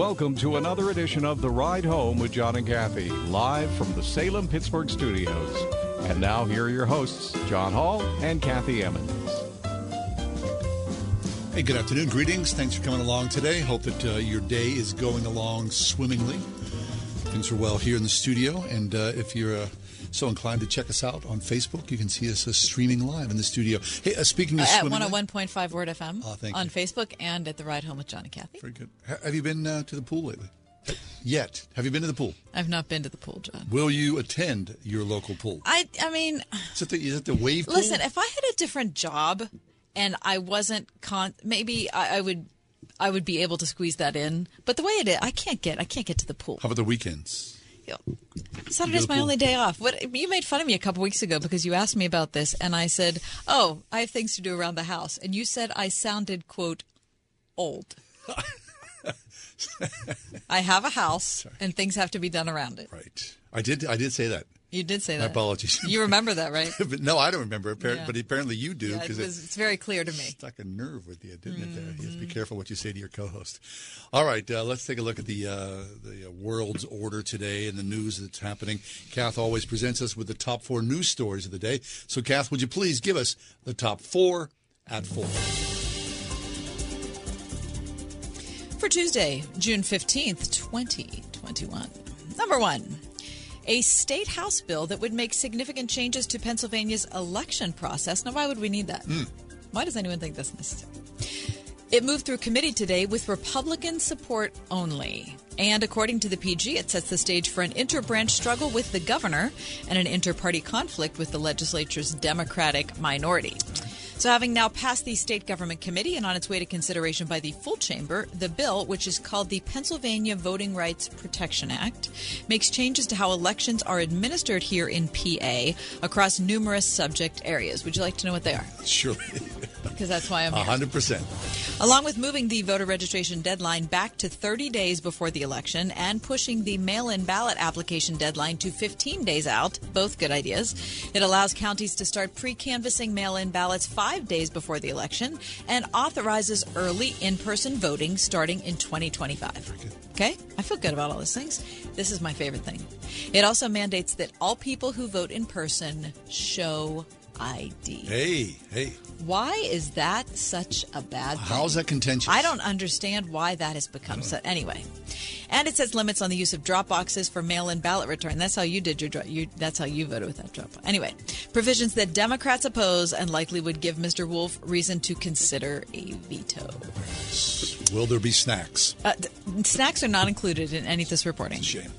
Welcome to another edition of The Ride Home with John and Kathy, live from the Salem Pittsburgh studios. And now, here are your hosts, John Hall and Kathy Emmons. Hey, good afternoon. Greetings. Thanks for coming along today. Hope that uh, your day is going along swimmingly. Things are well here in the studio. And uh, if you're uh, so inclined to check us out on Facebook, you can see us uh, streaming live in the studio. Hey, uh, speaking of at swimming, 101.5 Word FM Oh, thank on you. Facebook and at the Ride Home with John and Kathy. very good. Ha- Have you been uh, to the pool lately? Yet? Have you been to the pool? I've not been to the pool, John. Will you attend your local pool? I I mean, Is it the, is it the wave pool? listen, if I had a different job and I wasn't con, maybe I, I would I would be able to squeeze that in. But the way it is, I can't get I can't get to the pool. How about the weekends? Saturday's my only day off. What you made fun of me a couple weeks ago because you asked me about this, and I said, "Oh, I have things to do around the house," and you said I sounded quote old. I have a house, and things have to be done around it. Right. I did. I did say that. You did say that. My apologies. You remember that, right? but no, I don't remember. Appar- Yeah. But apparently you do Yeah, it because it's very clear to me. stuck a nerve with you, didn't it? There, you have to be Mm-hmm. careful what you say to your co-host. All right, uh, let's take a look at the uh, the uh, world's order today and the news that's happening. Kath always presents us with the top four news stories of the day. So, Kath, would you please give us the top four at four? For Tuesday, June 15th, 2021. Number one, a state House bill that would make significant changes to Pennsylvania's election process. Now, why would we need that? Hmm. Why does anyone think that's necessary? It moved through committee today with Republican support only. And according to the PG, it sets the stage for an interbranch struggle with the governor and an inter party conflict with the legislature's Democratic minority. So, having now passed the state government committee and on its way to consideration by the full chamber, the bill, which is called the Pennsylvania Voting Rights Protection Act, makes changes to how elections are administered here in PA across numerous subject areas. Would you like to know what they are? Surely, Because that's why I'm here. hundred percent. Along with moving the voter registration deadline back to 30 days before the election and pushing the mail in ballot application deadline to 15 days out, both good ideas, it allows counties to start pre canvassing mail in ballots five days before the election and authorizes early in person voting starting in 2025. Okay? I feel good about all those things. This is my favorite thing. It also mandates that all people who vote in person show ID. Hey, hey, Why is that such a bad thing? how's that contentious? I don't understand why that has become so. Anyway, and it sets limits on the use of drop boxes for mail-in ballot return. That's how you did your. dro- You, that's how you voted with that drop. Anyway, provisions that Democrats oppose and likely would give Mr. Wolf reason to consider a veto. Will there be snacks? Uh, th- snacks are not included in any of this reporting. Shame.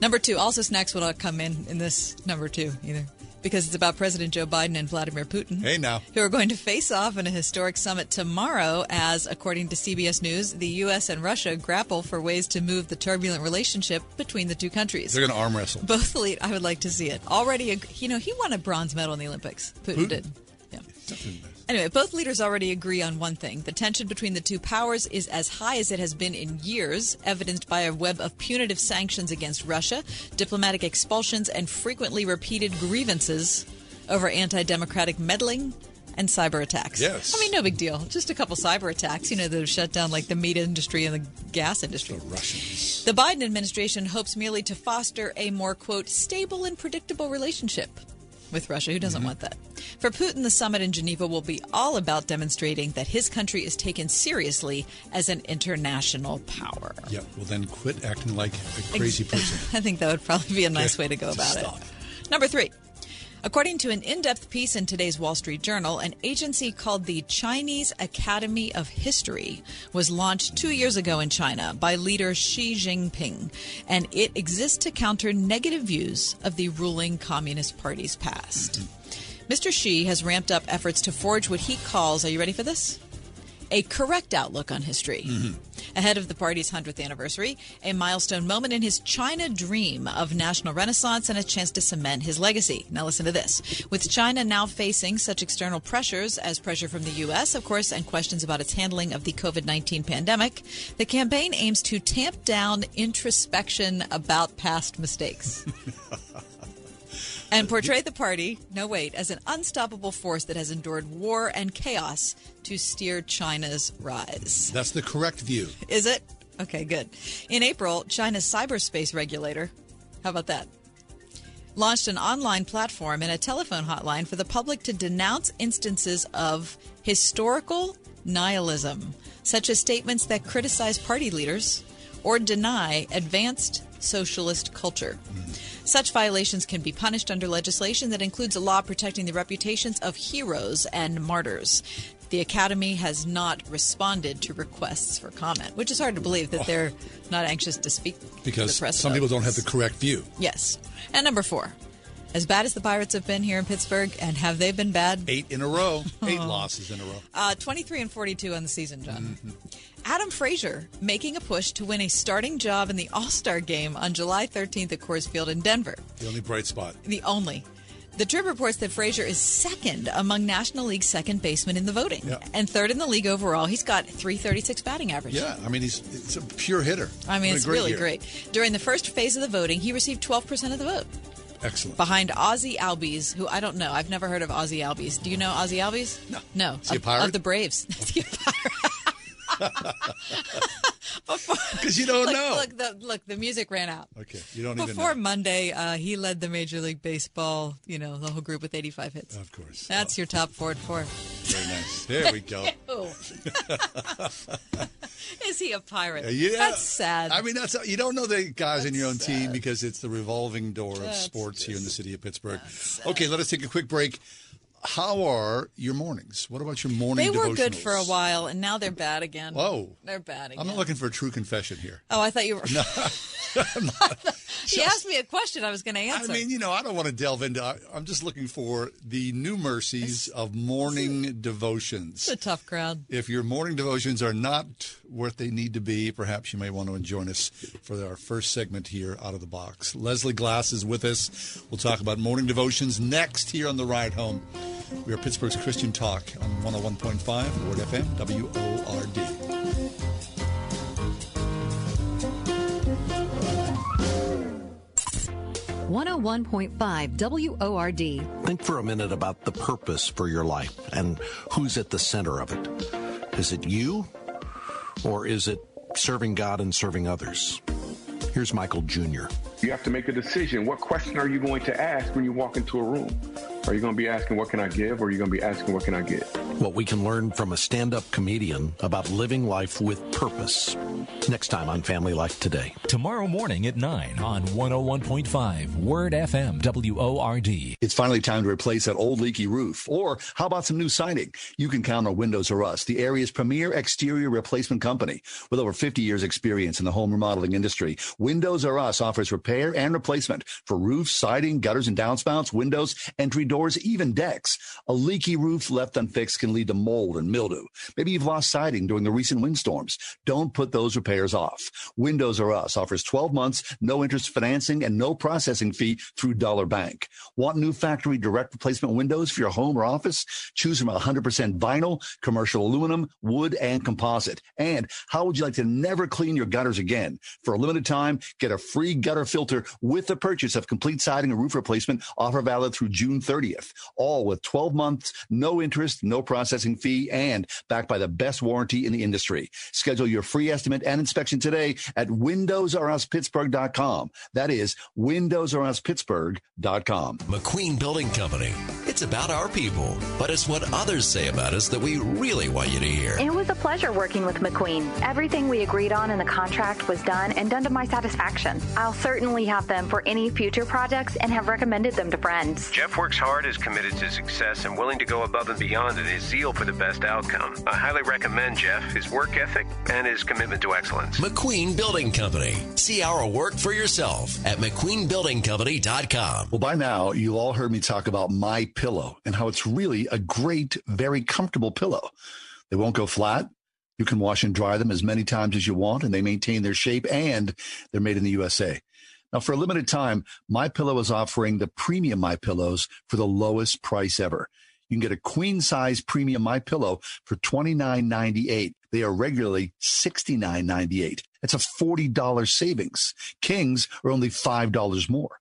Number two, also snacks will not come in in this number two either. Because it's about President Joe Biden and Vladimir Putin. Hey, now. Who are going to face off in a historic summit tomorrow as, according to CBS News, the U.S. and Russia grapple for ways to move the turbulent relationship between the two countries. They're going to arm wrestle. Both elite, I would like to see it. Already, you know, he won a bronze medal in the Olympics. Putin, Putin? did. Yeah. Anyway, both leaders already agree on one thing. The tension between the two powers is as high as it has been in years, evidenced by a web of punitive sanctions against Russia, diplomatic expulsions, and frequently repeated grievances over anti democratic meddling and cyber attacks. Yes. I mean, no big deal. Just a couple cyber attacks, you know, that have shut down like the meat industry and the gas industry. The Russians. The Biden administration hopes merely to foster a more, quote, stable and predictable relationship with Russia. Who doesn't mm-hmm. want that? For Putin, the summit in Geneva will be all about demonstrating that his country is taken seriously as an international power. Yeah. Well, then quit acting like a crazy person. I think that would probably be a nice Okay. way to go about stop. it. Number three. According to an in depth piece in today's Wall Street Journal, an agency called the Chinese Academy of History was launched two years ago in China by leader Xi Jinping, and it exists to counter negative views of the ruling Communist Party's past. Mm-hmm. Mr. Xi has ramped up efforts to forge what he calls, are you ready for this? A correct outlook on history. Mm-hmm. Ahead of the party's 100th anniversary, a milestone moment in his China dream of national renaissance and a chance to cement his legacy. Now, listen to this. With China now facing such external pressures as pressure from the U.S., of course, and questions about its handling of the COVID 19 pandemic, the campaign aims to tamp down introspection about past mistakes. and portray the party, no wait, as an unstoppable force that has endured war and chaos to steer China's rise. That's the correct view. Is it? Okay, good. In April, China's cyberspace regulator, how about that? Launched an online platform and a telephone hotline for the public to denounce instances of historical nihilism, such as statements that criticize party leaders or deny advanced socialist culture. Mm-hmm. Such violations can be punished under legislation that includes a law protecting the reputations of heroes and martyrs. The Academy has not responded to requests for comment, which is hard to believe that oh. they're not anxious to speak to Because the press. some people don't have the correct view. Yes. And number four, as bad as the Pirates have been here in Pittsburgh, and have they been bad? Eight in a row. Eight losses in a row. Uh, 23 and 42 on the season, John. Adam Frazier making a push to win a starting job in the All Star game on July 13th at Coors Field in Denver. The only bright spot. The only. The Trib reports that Frazier is second among National League second basemen in the voting, Yeah. and third in the league overall. He's got 336 batting average. Yeah, I mean, he's it's a pure hitter. I mean, it's great really year. great. During the first phase of the voting, he received 12% of the vote. Excellent. behind Ozzie Albies, who I don't know. I've never heard of Ozzie Albies. Do you know Ozzie Albies? No. No. Is he a Of- pirate? Of the Braves. Is he a pirate? Because you don't look, know. look, the, look, the music ran out. Okay, you don't even Before. Monday, uh, he led the Major League Baseball, you know, the whole group with 85 hits. Of course. That's your top four at four. Very nice. There we go. Is he a pirate? Yeah, That's sad. I mean, that's you don't know the guys in your own That's team because it's the revolving door of That's sports here in the city of Pittsburgh. Okay, let us take a quick break. How are your mornings? What about your morning? they were good for a while, and now they're bad again. Whoa. They're bad again. I'm not looking for a true confession here. Oh, I thought you were. he asked me a question I was going to answer. I mean, you know, I don't want to delve into. I'm just looking for the new mercies of morning devotions. it's a tough crowd. If your morning devotions are not what they need to be, perhaps you may want to join us for our first segment here out of the box. Leslie Glass is with us. We'll talk about morning devotions next here on the ride home. We are Pittsburgh's Christian Talk on 101.5 Word FM WORD. 101.5 WORD. Think for a minute about the purpose for your life and who's at the center of it. Is it you or is it serving God and serving others? Here's Michael Jr. You have to make a decision. What question are you going to ask when you walk into a room? Are you going to be asking, What can I give? or are you going to be asking, What can I get? What we can learn from a stand up comedian about living life with purpose. Next time on Family Life Today. Tomorrow morning at 9 on 101.5 Word FM WORD. It's finally time to replace that old leaky roof. Or how about some new siding? You can count on Windows or Us, the area's premier exterior replacement company. With over 50 years experience in the home remodeling industry, Windows or Us offers repair and replacement for roofs, siding, gutters and downspouts, windows, entry doors, even decks. A leaky roof left unfixed can lead to mold and mildew. Maybe you've lost siding during the recent windstorms. Don't put those repairs off. Windows or Us offers 12 months, no interest financing, and no processing fee through Dollar Bank. Want new factory direct replacement windows for your home or office? Choose from 100% vinyl, commercial aluminum, wood, and composite. And how would you like to never clean your gutters again? For a limited time, get a free gutter filter with the purchase of complete siding and roof replacement offer valid through June 30th. All with 12 months, no interest, no processing fee, and backed by the best warranty in the industry. Schedule your free estimate and inspection today at windowsoruspittsburgh.com. That is windowsoruspittsburgh.com. McQueen Building Company. It's about our people, but it's what others say about us that we really want you to hear. It was a pleasure working with McQueen. Everything we agreed on in the contract was done and done to my satisfaction. I'll certainly have them for any future projects and have recommended them to friends. Jeff works hard, is committed to success, and willing to go above and beyond in his zeal for the best outcome. I highly recommend Jeff, his work ethic, and his commitment to excellence. McQueen Building Company. See our work for yourself at McQueenBuildingCompany.com. Well, by now, you all heard me talk about My Pillow and how it's really a great, very comfortable pillow. They won't go flat. You can wash and dry them as many times as you want, and they maintain their shape and they're made in the USA. Now, for a limited time, My Pillow is offering the premium My Pillows for the lowest price ever. You can get a queen size premium My Pillow for $29.98. They are regularly $69.98. That's a $40 savings. Kings are only $5 more.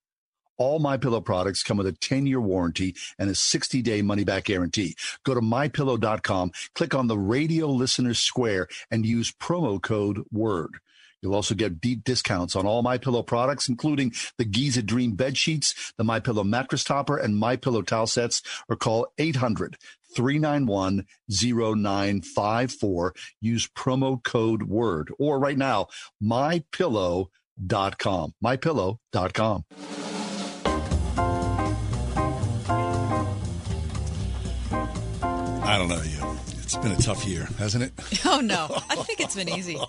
All My Pillow products come with a 10-year warranty and a 60-day money-back guarantee. Go to mypillow.com, click on the radio listener square and use promo code WORD. You'll also get deep discounts on all My Pillow products, including the Giza Dream bed sheets, the My Pillow mattress topper, and My Pillow towel sets. Or call 800 391 0954. Use promo code WORD. Or right now, mypillow.com. Mypillow.com. I don't know you. It's been a tough year, hasn't it? Oh, no. I think it's been easy.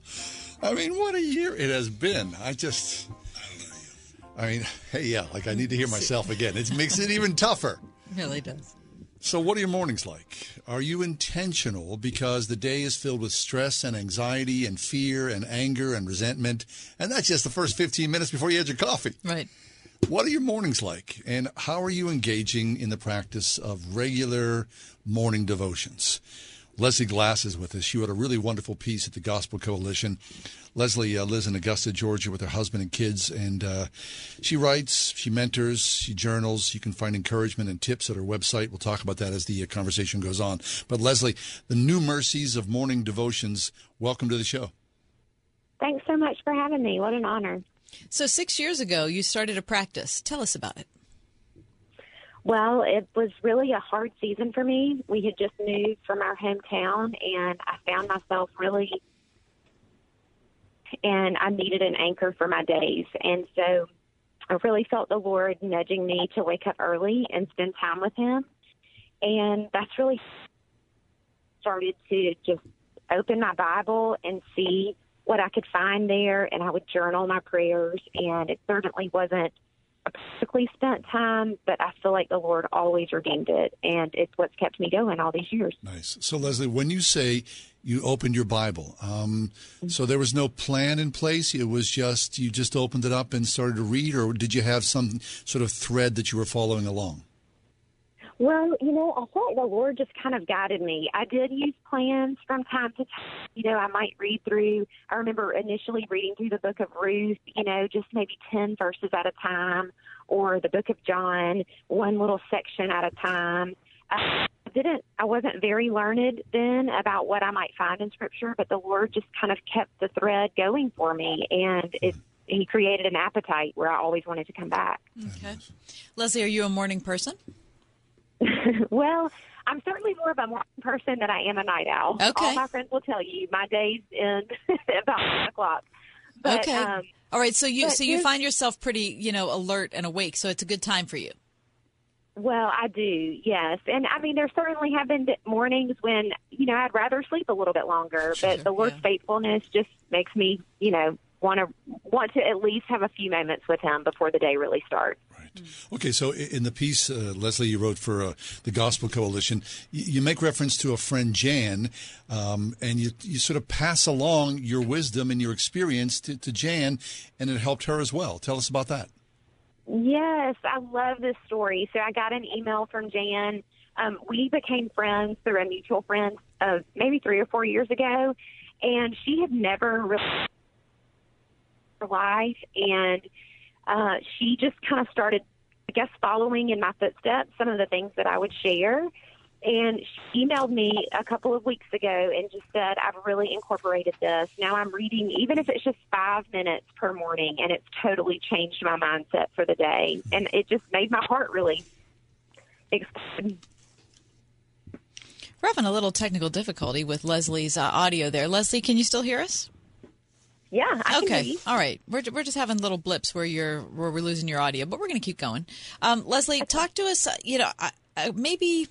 I mean, what a year it has been. I just, I mean, hey, yeah, like I need to hear myself again. It makes it even tougher. It really does. So, what are your mornings like? Are you intentional because the day is filled with stress and anxiety and fear and anger and resentment? And that's just the first 15 minutes before you had your coffee. Right. What are your mornings like? And how are you engaging in the practice of regular morning devotions? Leslie Glass is with us. You had a really wonderful piece at the Gospel Coalition. Leslie uh, lives in Augusta, Georgia, with her husband and kids, and uh, she writes, she mentors, she journals. You can find encouragement and tips at her website. We'll talk about that as the uh, conversation goes on. But Leslie, the new mercies of morning devotions. Welcome to the show. Thanks so much for having me. What an honor. So, six years ago, you started a practice. Tell us about it. Well, it was really a hard season for me. We had just moved from our hometown, and I found myself really, and I needed an anchor for my days. And so I really felt the Lord nudging me to wake up early and spend time with Him. And that's really started to just open my Bible and see what I could find there. And I would journal my prayers, and it certainly wasn't a perfectly spent time, but I feel like the Lord always redeemed it, and it's what's kept me going all these years. Nice. So, Leslie, when you say you opened your Bible, um, so there was no plan in place. It was just you just opened it up and started to read, or did you have some sort of thread that you were following along? Well, you know, I like the Lord just kind of guided me. I did use plans from time to time. You know, I might read through, I remember initially reading through the book of Ruth, you know, just maybe 10 verses at a time, or the book of John, one little section at a time. I didn't, I wasn't very learned then about what I might find in Scripture, but the Lord just kind of kept the thread going for me. And it, He created an appetite where I always wanted to come back. Okay. Leslie, are you a morning person? well, I'm certainly more of a morning person than I am a night owl. Okay. All my friends will tell you my days end about one o'clock. But, okay. Um, All right. So you so you find yourself pretty you know alert and awake. So it's a good time for you. Well, I do, yes. And I mean, there certainly have been mornings when, you know, I'd rather sleep a little bit longer, but the Lord's faithfulness just makes me, you know, want to want to at least have a few moments with him before the day really starts. Right. Okay, so in the piece, uh, Leslie, you wrote for uh, the Gospel Coalition, you, you make reference to a friend, Jan, um, and you, you sort of pass along your wisdom and your experience to, to Jan, and it helped her as well. Tell us about that. Yes, I love this story. So I got an email from Jan. Um, we became friends through a mutual friend of maybe three or four years ago, and she had never really her life, and uh, she just kind of started, I guess, following in my footsteps some of the things that I would share. And she emailed me a couple of weeks ago and just said, I've really incorporated this. Now I'm reading, even if it's just five minutes per morning, and it's totally changed my mindset for the day. And it just made my heart really explode. We're having a little technical difficulty with Leslie's uh, audio there. Leslie, can you still hear us? Yeah, I okay. All right. We're, we're just having little blips where you're where we're losing your audio, but we're going to keep going. Um, Leslie, talk to us. Uh, you know, I, I, maybe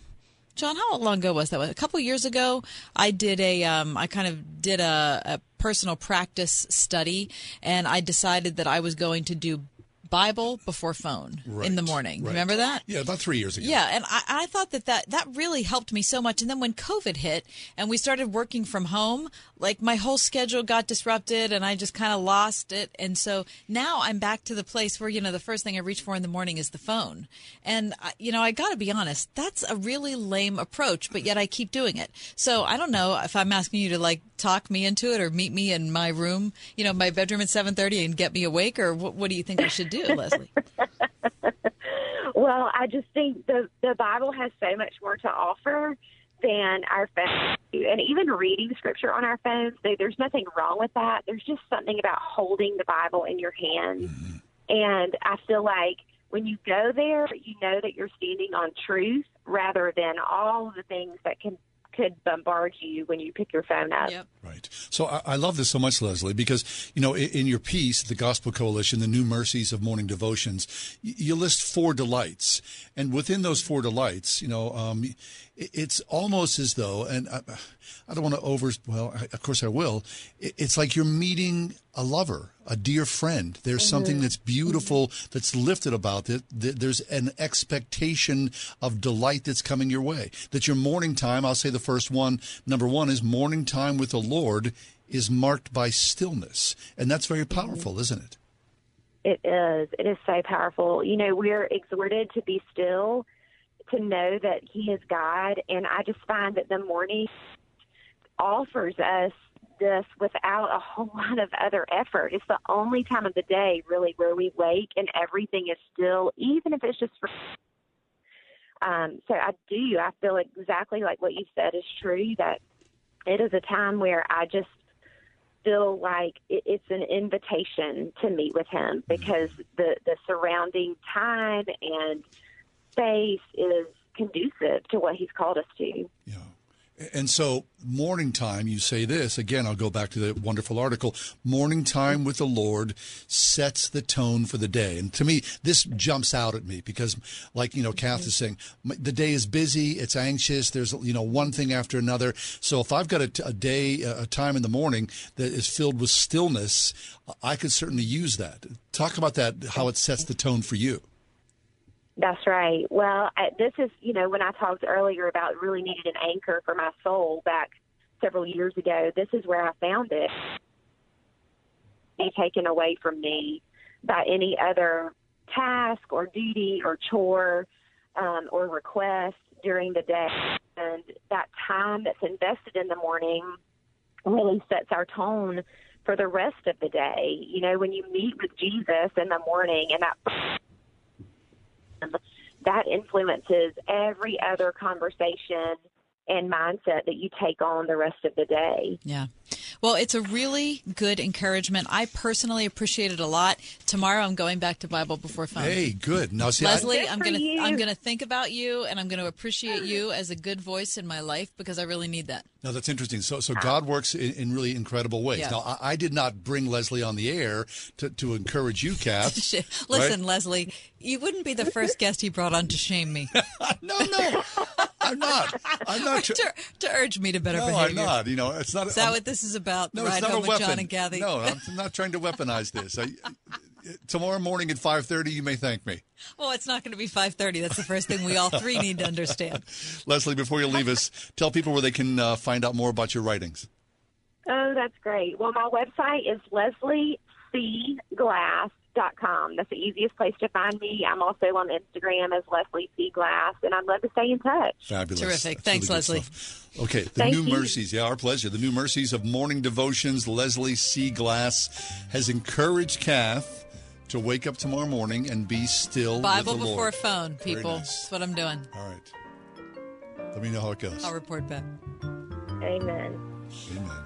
John, how long ago was that? A couple years ago, I did a, um, I kind of did a, a personal practice study, and I decided that I was going to do Bible before phone in the morning. right. Remember that? Yeah, about three years ago. Yeah, and I, I thought that, that that really helped me so much. And then when COVID hit and we started working from home, like my whole schedule got disrupted and I just kind of lost it. And so now I'm back to the place where, you know, the first thing I reach for in the morning is the phone. And, I- you know, I got to be honest, that's a really lame approach, but yet I keep doing it. So I don't know if I'm asking you to like talk me into it or meet me in my room, you know, my bedroom at 7:30 and get me awake or what, what do you think I should do, Leslie? Well, I just think the the Bible has so much more to offer than our phones and even reading scripture on our phones. There's nothing wrong with that. There's just something about holding the Bible in your hands, mm-hmm. and I feel like when you go there, you know that you're standing on truth rather than all the things that can could bombard you when you pick your phone up. Right. So I, I love this so much, Leslie, because you know in, in your piece, the Gospel Coalition, the New Mercies of Morning Devotions, y- you list four delights, and within those four delights, you know, um, it, it's almost as though, and I, I don't want to over. Well, I, of course I will. It, it's like you're meeting a lover, a dear friend. There's mm-hmm. something that's mm-hmm. beautiful that's lifted about it. There's an expectation of delight that's coming your way. That your morning time, I'll say the first one, number one is morning time with the Lord is marked by stillness. And that's very mm-hmm. powerful, isn't it? It is. It is so powerful. You know, we're exhorted to be still, to know that He is God. And I just find that the morning offers us this without a whole lot of other effort. It's the only time of the day, really, where we wake and everything is still, even if it's just for. Um, so I do. I feel exactly like what you said is true. That it is a time where I just feel like it, it's an invitation to meet with him because the the surrounding time and space is conducive to what he's called us to. Yeah. And so, morning time, you say this again. I'll go back to the wonderful article. Morning time with the Lord sets the tone for the day. And to me, this jumps out at me because, like, you know, Kath is saying, the day is busy, it's anxious, there's, you know, one thing after another. So, if I've got a day, a time in the morning that is filled with stillness, I could certainly use that. Talk about that, how it sets the tone for you. That's right. Well, I, this is, you know, when I talked earlier about really needed an anchor for my soul back several years ago, this is where I found it. Be taken away from me by any other task or duty or chore um, or request during the day. And that time that's invested in the morning really sets our tone for the rest of the day. You know, when you meet with Jesus in the morning and that that influences every other conversation and mindset that you take on the rest of the day. Yeah. Well, it's a really good encouragement. I personally appreciate it a lot. Tomorrow I'm going back to Bible before phone. Hey, good. Now, see, Leslie, Good I'm gonna you. I'm gonna think about you and I'm gonna appreciate you as a good voice in my life because I really need that. No, that's interesting. So, so God works in, in really incredible ways. Now, I, I did not bring Leslie on the air to, to encourage you, Kath. Listen, right? Leslie, you wouldn't be the first guest he brought on to shame me. no, no, I'm not. I'm not. tr- to, to urge me to better no, behavior. I'm not. You know, it's not. Is that I'm- what this is about? No, it's not a weapon. John and Kathy. No, I'm not trying to weaponize this. I, tomorrow morning at 5:30, you may thank me, Well, it's not going to be 5:30. That's the first thing we all three need to understand. Leslie. Before you leave us, tell people where they can uh, find out more about your writings. Oh, that's great. Well, my website is lesliecglass.com. That's the easiest place to find me. I'm also on Instagram as Leslie C. Glass, and I'd love to stay in touch. Fabulous. Terrific. That's Thanks, really Leslie. stuff. Okay, the Thank new you. mercies. Yeah, our pleasure. The new mercies of morning devotions. Leslie C. Glass has encouraged Kath to wake up tomorrow morning and be still. Bible with the before Lord. phone, people. nice. That's what I'm doing. All right. Let me know how it goes. I'll report back. Amen. Amen.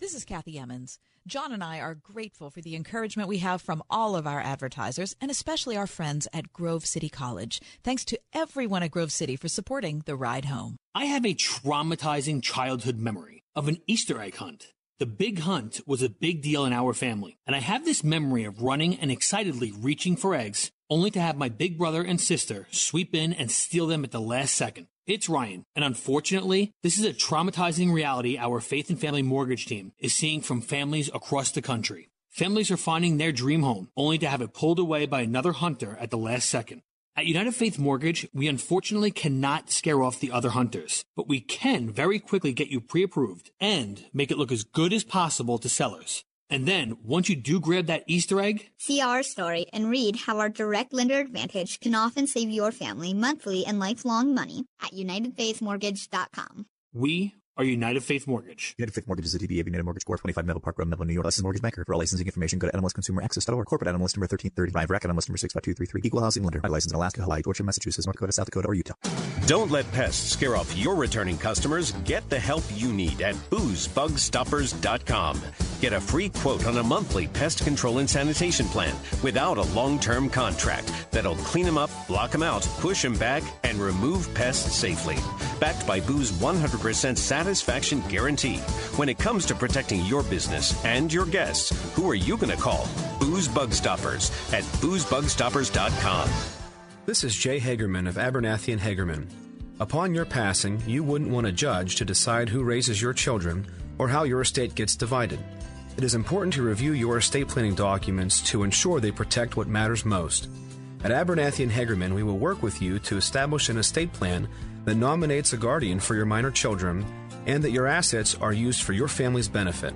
This is Kathy Emmons. John and I are grateful for the encouragement we have from all of our advertisers and especially our friends at Grove City College. Thanks to everyone at Grove City for supporting the ride home. I have a traumatizing childhood memory of an Easter egg hunt. The big hunt was a big deal in our family, and I have this memory of running and excitedly reaching for eggs, only to have my big brother and sister sweep in and steal them at the last second. It's Ryan, and unfortunately, this is a traumatizing reality our Faith and Family Mortgage team is seeing from families across the country. Families are finding their dream home only to have it pulled away by another hunter at the last second. At United Faith Mortgage, we unfortunately cannot scare off the other hunters, but we can very quickly get you pre approved and make it look as good as possible to sellers. And then, once you do grab that Easter egg, See our story and read how our direct lender advantage can often save your family monthly and lifelong money at UnitedFaithMortgage.com. we are United Faith Mortgage. United Faith Mortgage is a DBA of United Mortgage Corp. 25 Melville Park Road, Melville, New York. Licensed mortgage banker. For all licensing information, go to NMLSConsumerAccess.org. Corporate NMLS number 1330. Ryan Rack, NMLS number 65233. Equal housing lender. License in Alaska, Hawaii, Georgia, Massachusetts, North Dakota, South Dakota, or Utah. Don't let pests scare off your returning customers. Get the help you need at boozebugstoppers.com. Get a free quote on a monthly pest control and sanitation plan without a long-term contract that'll clean them up, block them out, push them back, and remove pests safely. Backed by Boo's 100% satisfaction guarantee. When it comes to protecting your business and your guests, who are you going to call? Boo's Bug Stoppers at boozebugstoppers.com. This is Jay Hagerman of Abernathy and Hagerman. Upon your passing, you wouldn't want a judge to decide who raises your children or how your estate gets divided. It is important to review your estate planning documents to ensure they protect what matters most. At Abernathy and Hegerman, we will work with you to establish an estate plan that nominates a guardian for your minor children and that your assets are used for your family's benefit.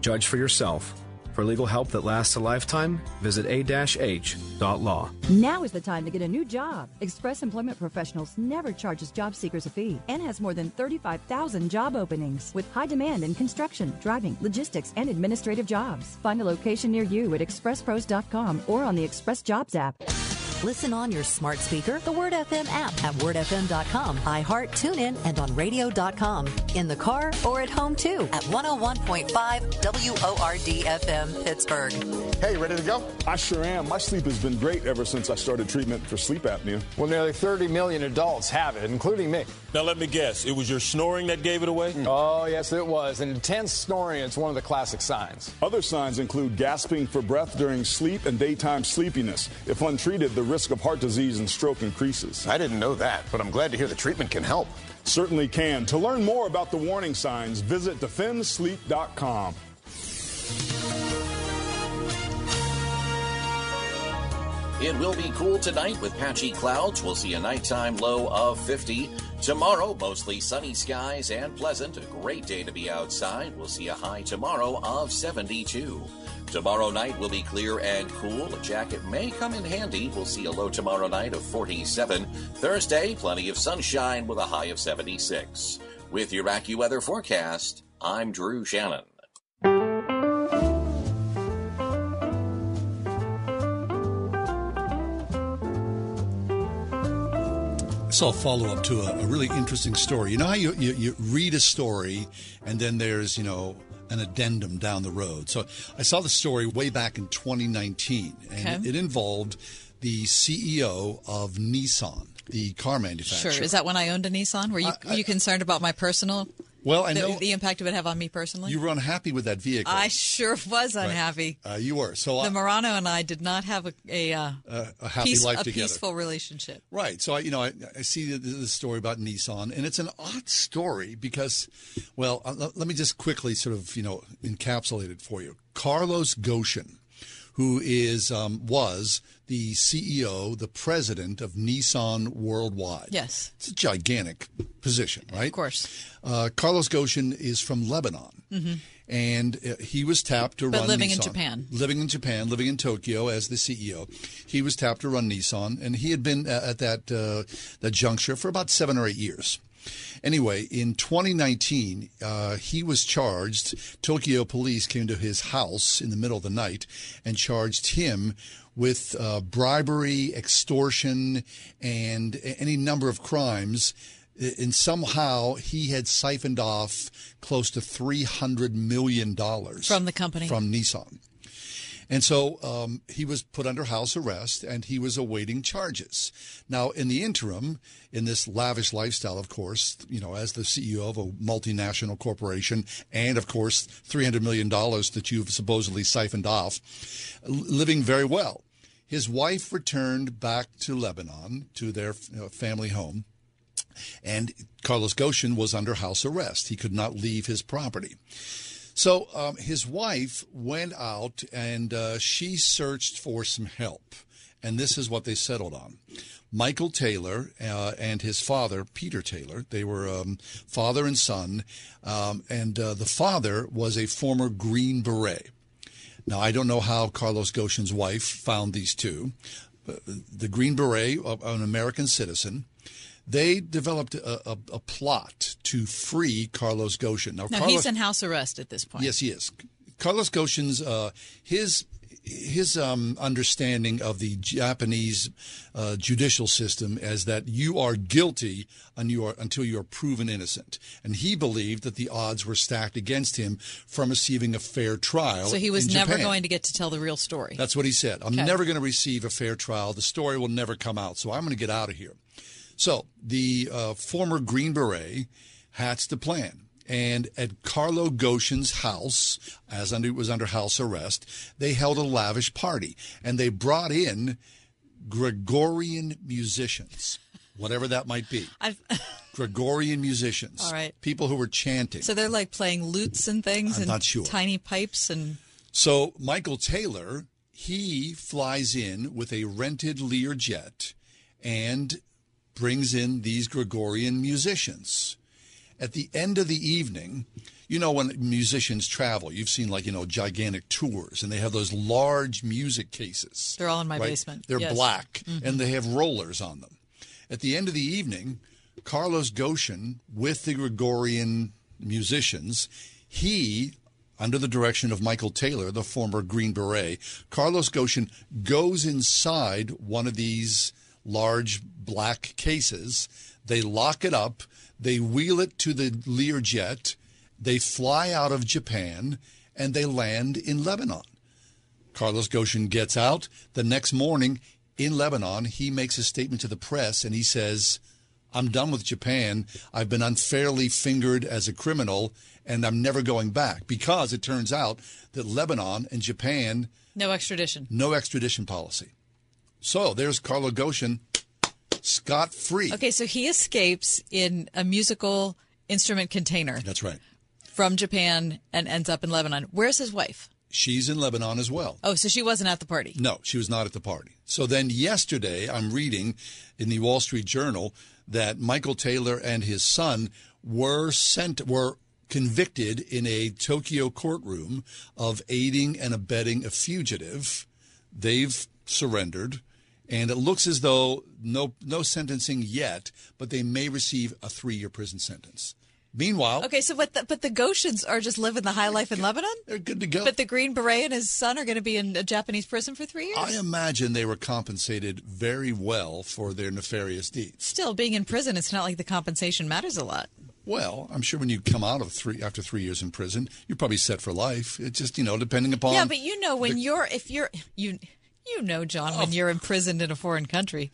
Judge for yourself. For legal help that lasts a lifetime, visit a-h.law. Now is the time to get a new job. Express Employment Professionals never charges job seekers a fee and has more than 35,000 job openings with high demand in construction, driving, logistics, and administrative jobs. Find a location near you at expresspros.com or on the Express Jobs app. Listen on your smart speaker, the Word FM app at wordfm.com, iHeart, TuneIn, and on radio.com. In the car or at home too at 101.5 WORD FM Pittsburgh. Hey, ready to go? I sure am. My sleep has been great ever since I started treatment for sleep apnea. Well, nearly 30 million adults have it, including me. Now, let me guess. It was your snoring that gave it away? Mm. Oh, yes, it was. And intense snoring is one of the classic signs. Other signs include gasping for breath during sleep and daytime sleepiness. If untreated, the risk of heart disease and stroke increases. I didn't know that, but I'm glad to hear the treatment can help. Certainly can. To learn more about the warning signs, visit defendsleep.com. It will be cool tonight with patchy clouds. We'll see a nighttime low of 50. Tomorrow, mostly sunny skies and pleasant. A great day to be outside. We'll see a high tomorrow of 72. Tomorrow night will be clear and cool. A jacket may come in handy. We'll see a low tomorrow night of 47. Thursday, plenty of sunshine with a high of 76. With your AccuWeather forecast, I'm Drew Shannon. Saw a follow up to a, a, really interesting story. You know how you, you, you read a story and then there's, you know, an addendum down the road. So I saw the story way back in 2019, and Okay. it, it involved the CEO of Nissan, the car manufacturer. Sure. Is that when I owned a Nissan? Were you, were you concerned about my personal? Well, I the, know the impact it would have on me personally. you were unhappy with that vehicle. I sure was Right. unhappy. Uh, you were. So the I, Murano and I did not have a a, uh, a happy peace- life a together. peaceful relationship. Right. So I, you know, I, I see the, the story about Nissan, and it's an odd story because, well, uh, let, let me just quickly sort of, you know, encapsulate it for you. Carlos Ghosn, who is um, was the CEO, the president of Nissan Worldwide. Yes. It's a gigantic position, right? Of course. Uh, Carlos Ghosn is from Lebanon. hmm And uh, he was tapped to But run living in Japan. Living in Japan, living in Tokyo as the CEO. He was tapped to run Nissan, and he had been uh, at that uh, that juncture for about seven or eight years. Anyway, in 2019, uh, he was charged. Tokyo police came to his house in the middle of the night and charged him with uh, bribery, extortion, and any number of crimes and somehow he had siphoned off close to three hundred million dollars From the company. from Nissan. And so um, he was put under house arrest and he was awaiting charges. Now, in the interim, in this lavish lifestyle, of course, you know, as the CEO of a multinational corporation and, of course, $300 million that you've supposedly siphoned off, living very well. His wife returned back to Lebanon, to their you know, family home, and Carlos Ghosn was under house arrest. He could not leave his property. So um, his wife went out and uh, she searched for some help. And this is what they settled on. Michael Taylor uh, and his father, Peter Taylor, they were um, father and son. Um, and uh, the father was a former Green Beret. Now, I don't know how Carlos Ghosn's wife found these two. The Green Beret, uh, an American citizen, they developed a, a, a plot to free Carlos Ghosn. Now, No, Carlos, he's in house arrest at this point. Yes, he is. Carlos Ghosn's uh, his his um, understanding of the Japanese uh, judicial system is that you are guilty you are, until you are proven innocent, and he believed that the odds were stacked against him from receiving a fair trial. So he was never Japan. going to get to tell the real story. That's what he said. I'm Okay. never going to receive a fair trial. The story will never come out, so I'm going to get out of here. So the uh, former Green Beret hatched the plan. And at Carlo Ghosn's house, as under, was under house arrest, they held a lavish party. And they brought in Gregorian musicians, whatever that might be. I've, Gregorian musicians. All right. People who were chanting. so they're like playing lutes and things I'm and not sure. tiny pipes and So Michael Taylor, he flies in with a rented Lear jet and brings in these Gregorian musicians. At the end of the evening, you know when musicians travel, you've seen like, you know, gigantic tours and they have those large music cases. They're all in my right? basement. They're Yes. black Mhm. and they have rollers on them. At the end of the evening, Carlos Ghosn with the Gregorian musicians, he under the direction of Michael Taylor, the former Green Beret, Carlos Ghosn goes inside one of these large black cases. They lock it up, they wheel it to the Learjet, they fly out of Japan, and they land in Lebanon. Carlos Ghosn gets out. The next morning in Lebanon, he makes a statement to the press and he says, I'm done with Japan. I've been unfairly fingered as a criminal and I'm never going back because it turns out that Lebanon and Japan, no extradition. no extradition policy. So there's Carlo Ghosn scot free. Okay, so he escapes in a musical instrument container That's right. from Japan and ends up in Lebanon. Where's his wife? She's in Lebanon as well. Oh, so she wasn't at the party. No, she was not at the party. So then yesterday, I'm reading in the Wall Street Journal that Michael Taylor and his son were sent were convicted in a Tokyo courtroom of aiding and abetting a fugitive. They've surrendered, and it looks as though no no sentencing yet, but they may receive a three year prison sentence. Meanwhile, Okay, so but the, but the Ghosns are just living the high life in Lebanon. They're good to go. But the Green Beret and his son are going to be in a Japanese prison for three years. I imagine they were compensated very well for their nefarious deeds. Still, being in prison, it's not like the compensation matters a lot. Well, I'm sure when you come out of three after three years in prison, you're probably set for life. It's just you know depending upon. yeah, but you know when you're if you're you you know John Oh. when you're imprisoned in a foreign country.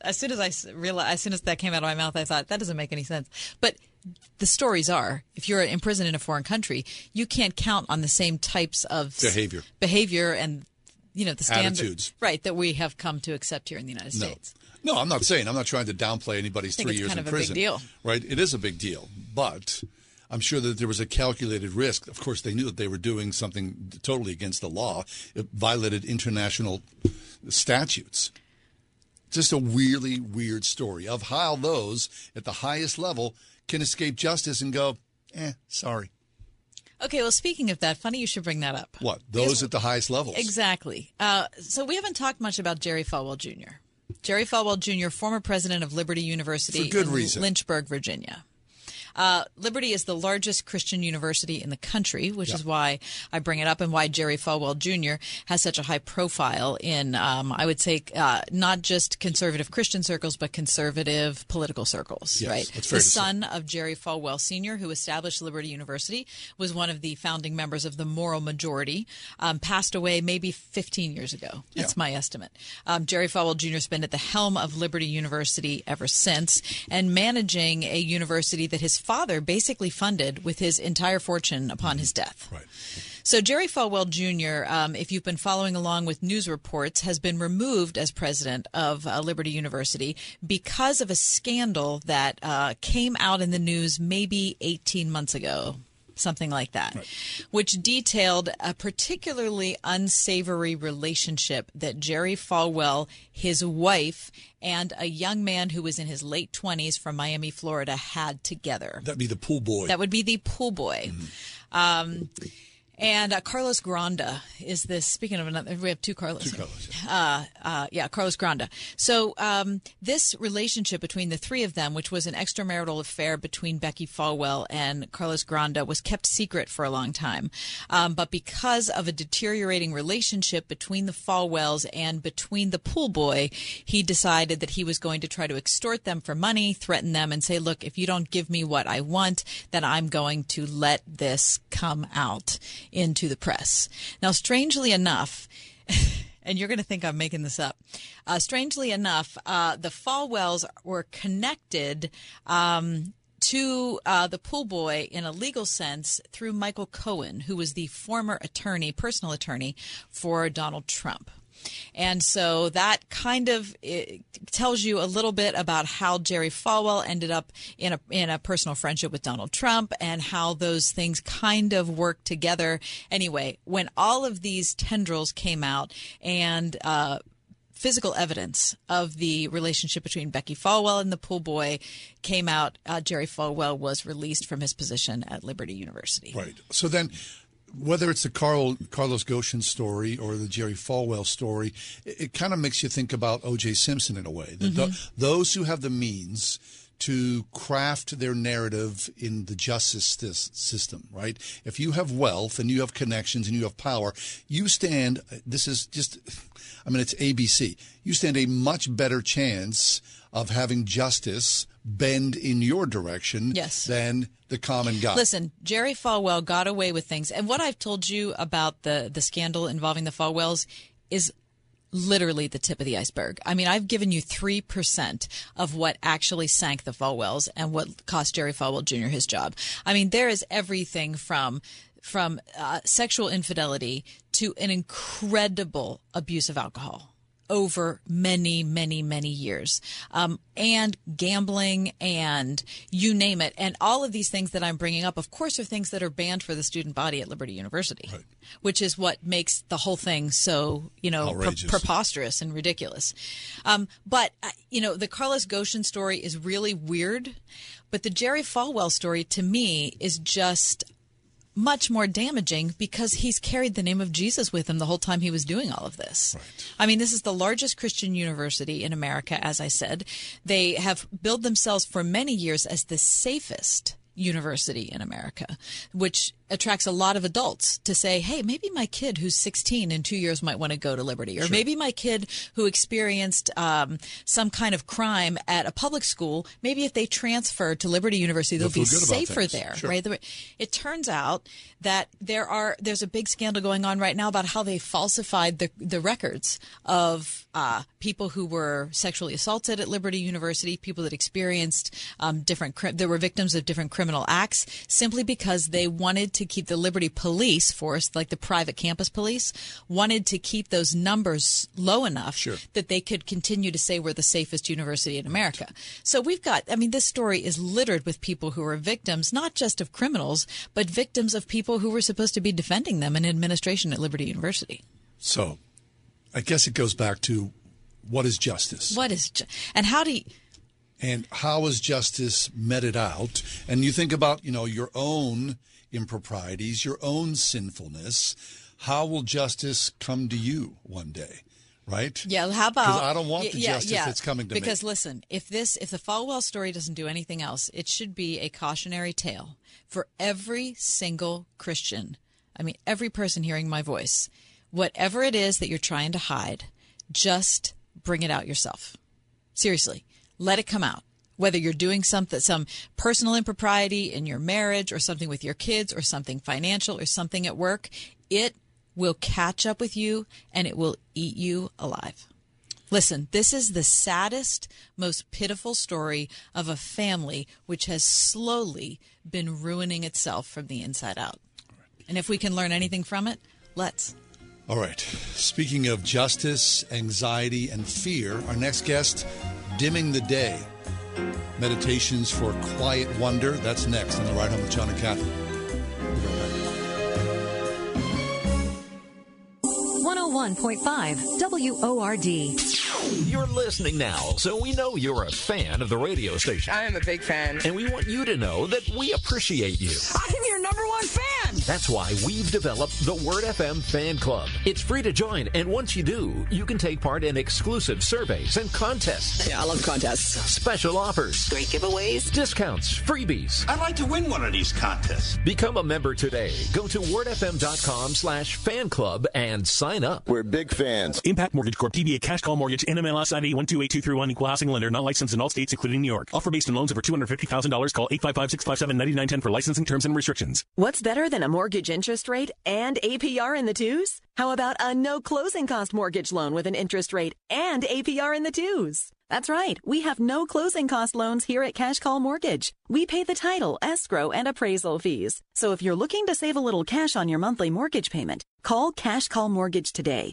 As soon as I realized, as soon as that came out of my mouth, I thought that doesn't make any sense. But the stories are, if you're imprisoned in a foreign country, you can't count on the same types of Behavior. behavior, and you know the standards, Attitudes. right, that we have come to accept here in the United no, States. no, I'm not saying I'm not trying to downplay anybody's three years in of a big prison. deal. Right, it is a big deal, but I'm sure that there was a calculated risk. Of course, they knew that they were doing something totally against the law. It violated international statutes. Just a really weird story of how those at the highest level can escape justice and go, eh, sorry. Okay, well, speaking of that, funny you should bring that up. What? Those at the highest levels. Exactly. Uh, so we haven't talked much about Jerry Falwell Jr. Jerry Falwell Jr., former president of Liberty University For good in reason. Lynchburg, Virginia. Uh, Liberty is the largest Christian university in the country, which is why I bring it up and why Jerry Falwell Jr. has such a high profile in, um, I would say, uh, not just conservative Christian circles, but conservative political circles. Yes, right. the to say. son of Jerry Falwell Sr., who established Liberty University, was one of the founding members of the Moral Majority. Um, passed away maybe 15 years ago. That's my estimate. Um, Jerry Falwell Jr. has been at the helm of Liberty University ever since, and managing a university that his father basically funded with his entire fortune upon his death. Right. So Jerry Falwell Jr., um, if you've been following along with news reports, has been removed as president of uh, Liberty University because of a scandal that uh, came out in the news maybe 18 months ago. Something like that, which detailed a particularly unsavory relationship that Jerry Falwell, his wife, and a young man who was in his late 20s from Miami, Florida, had together. That'd be the pool boy. That would be the pool boy. Um, and uh, Carlos Granda is this. Speaking of another, we have two Carlos. Two Carlos. Uh, uh, yeah, Carlos Granda. So um, this relationship between the three of them, which was an extramarital affair between Becky Falwell and Carlos Granda, was kept secret for a long time. Um, but because of a deteriorating relationship between the Falwells and between the pool boy, he decided that he was going to try to extort them for money, threaten them, and say, "Look, if you don't give me what I want, then I'm going to let this come out." Into the press. Now, strangely enough, and you're going to think I'm making this up. Uh, strangely enough, uh, the Falwells were connected. Um, to uh, the pool boy in a legal sense through Michael Cohen, who was the former attorney, personal attorney for Donald Trump. And so that kind of tells you a little bit about how Jerry Falwell ended up in a in a personal friendship with Donald Trump and how those things kind of work together. Anyway, when all of these tendrils came out and uh, physical evidence of the relationship between Becky Falwell and the pool boy came out, uh, Jerry Falwell was released from his position at Liberty University. Right. So then, whether it's the Carl, Carlos Ghosn story or the Jerry Falwell story, it, it kind of makes you think about O.J. Simpson in a way. That Mhm. those who have the means to craft their narrative in the justice sys- system, right? If you have wealth and you have connections and you have power, you stand, this is just, I mean, it's ABC. You stand a much better chance of having justice bend in your direction Yes. than the common guy. Listen, Jerry Falwell got away with things, and what I've told you about the the scandal involving the Falwells is literally the tip of the iceberg. I mean, I've given you three percent of what actually sank the Falwells and what cost Jerry Falwell Jr. his job. I mean, there is everything from from uh, sexual infidelity to an incredible abuse of alcohol over many, many, many years, um, and gambling and you name it. And all of these things that I'm bringing up, of course, are things that are banned for the student body at Liberty University, which is what makes the whole thing so, you know, pre- preposterous and ridiculous. Um, but, uh, you know, the Carlos Ghosn story is really weird, but the Jerry Falwell story to me is just much more damaging because he's carried the name of Jesus with him the whole time he was doing all of this. I mean, this is the largest Christian university in America, as I said. They have billed themselves for many years as the safest university in America, which attracts a lot of adults to say, hey, maybe my kid who's 16 in two years might want to go to Liberty, or maybe my kid who experienced um, some kind of crime at a public school, maybe if they transfer to Liberty University, they'll, They'll be safer there, Sure. right? It turns out that there are there's a big scandal going on right now about how they falsified the the records of uh, people who were sexually assaulted at Liberty University, people that experienced um, different there were victims of different criminal acts, simply because they wanted to keep the Liberty Police Force, like the private campus police, wanted to keep those numbers low enough that they could continue to say we're the safest university in America. So we've got, I mean, this story is littered with people who are victims, not just of criminals, but victims of people who were supposed to be defending them in administration at Liberty University. So, I guess it goes back to what is justice What is, ju- and how do you, and how is justice meted out? And you think about, you know, your own improprieties, your own sinfulness. How will justice come to you one day? right? Yeah, how about? I don't want the yeah, justice yeah, that's coming to me. Because listen, if this, if the Falwell story doesn't do anything else, it should be a cautionary tale for every single Christian. I mean, every person hearing my voice. Whatever it is that you're trying to hide, just bring it out yourself. Seriously, let it come out. Whether you're doing something, some personal impropriety in your marriage, or something with your kids, or something financial, or something at work, it will catch up with you and it will eat you alive. Listen, this is the saddest, most pitiful story of a family which has slowly been ruining itself from the inside out. And if we can learn anything from it, let's. All right. Speaking of justice, anxiety, and fear, our next guest, Dimming the Day. Meditations for Quiet Wonder. That's next on the Ride Home with John and Kathy. 101.5 WORD. You're listening now, so we know you're a fan of the radio station. I am a big fan. And we want you to know that we appreciate you. I'm your number one fan. That's why we've developed the Word FM Fan Club. It's free to join, and once you do, you can take part in exclusive surveys and contests. Yeah, I love contests. Special offers. Great giveaways. Discounts, freebies. I'd like to win one of these contests. Become a member today. Go to wordfm.com slash fan club and sign up. We're big fans. Impact Mortgage Corp. DBA Cash Call Mortgage. NMLS ID 128231. Equal housing lender. Not licensed in all states, including New York. Offer based on loans over $250,000. Call 855-657-9910 for licensing terms and restrictions. What's better than a mortgage interest rate and APR in the twos? How about a no closing cost mortgage loan with an interest rate and APR in the twos? That's right. We have no closing cost loans here at Cash Call Mortgage. We pay the title, escrow, and appraisal fees. So if you're looking to save a little cash on your monthly mortgage payment, call Cash Call Mortgage today.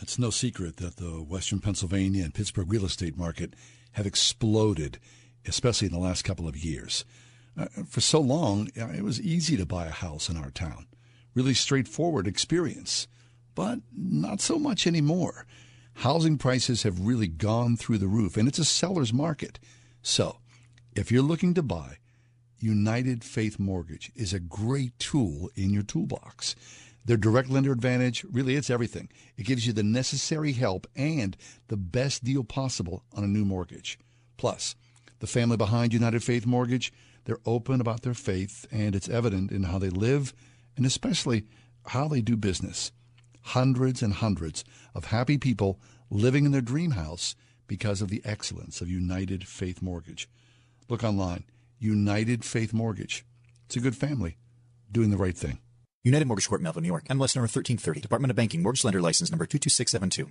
It's no secret that the Western Pennsylvania and Pittsburgh real estate market have exploded, especially in the last couple of years. Uh, for so long, it was easy to buy a house in our town. Really straightforward experience. But not so much anymore. Housing prices have really gone through the roof, and it's a seller's market. So, if you're looking to buy, United Faith Mortgage is a great tool in your toolbox. Their direct lender advantage, really, it's everything. It gives you the necessary help and the best deal possible on a new mortgage. Plus, the family behind United Faith Mortgage, they're open about their faith, and it's evident in how they live and especially how they do business. Hundreds and hundreds of happy people living in their dream house because of the excellence of United Faith Mortgage. Look online, United Faith Mortgage. It's a good family doing the right thing. United Mortgage Corp, Melville, New York. MLS number 1330. Department of Banking. Mortgage Lender License number 22672.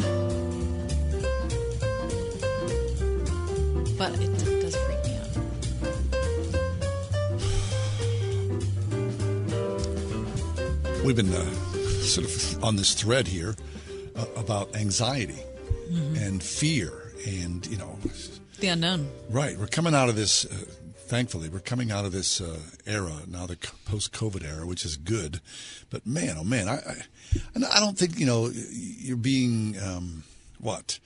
But it does freak me out. We've been uh, sort of on this thread here uh, about anxiety Mhm. and fear and, you know, The unknown. right. We're coming out of this, uh, thankfully, we're coming out of this uh, era, now the post COVID era, which is good. But man, oh man, I, I, I don't think, you know, you're being, um, what?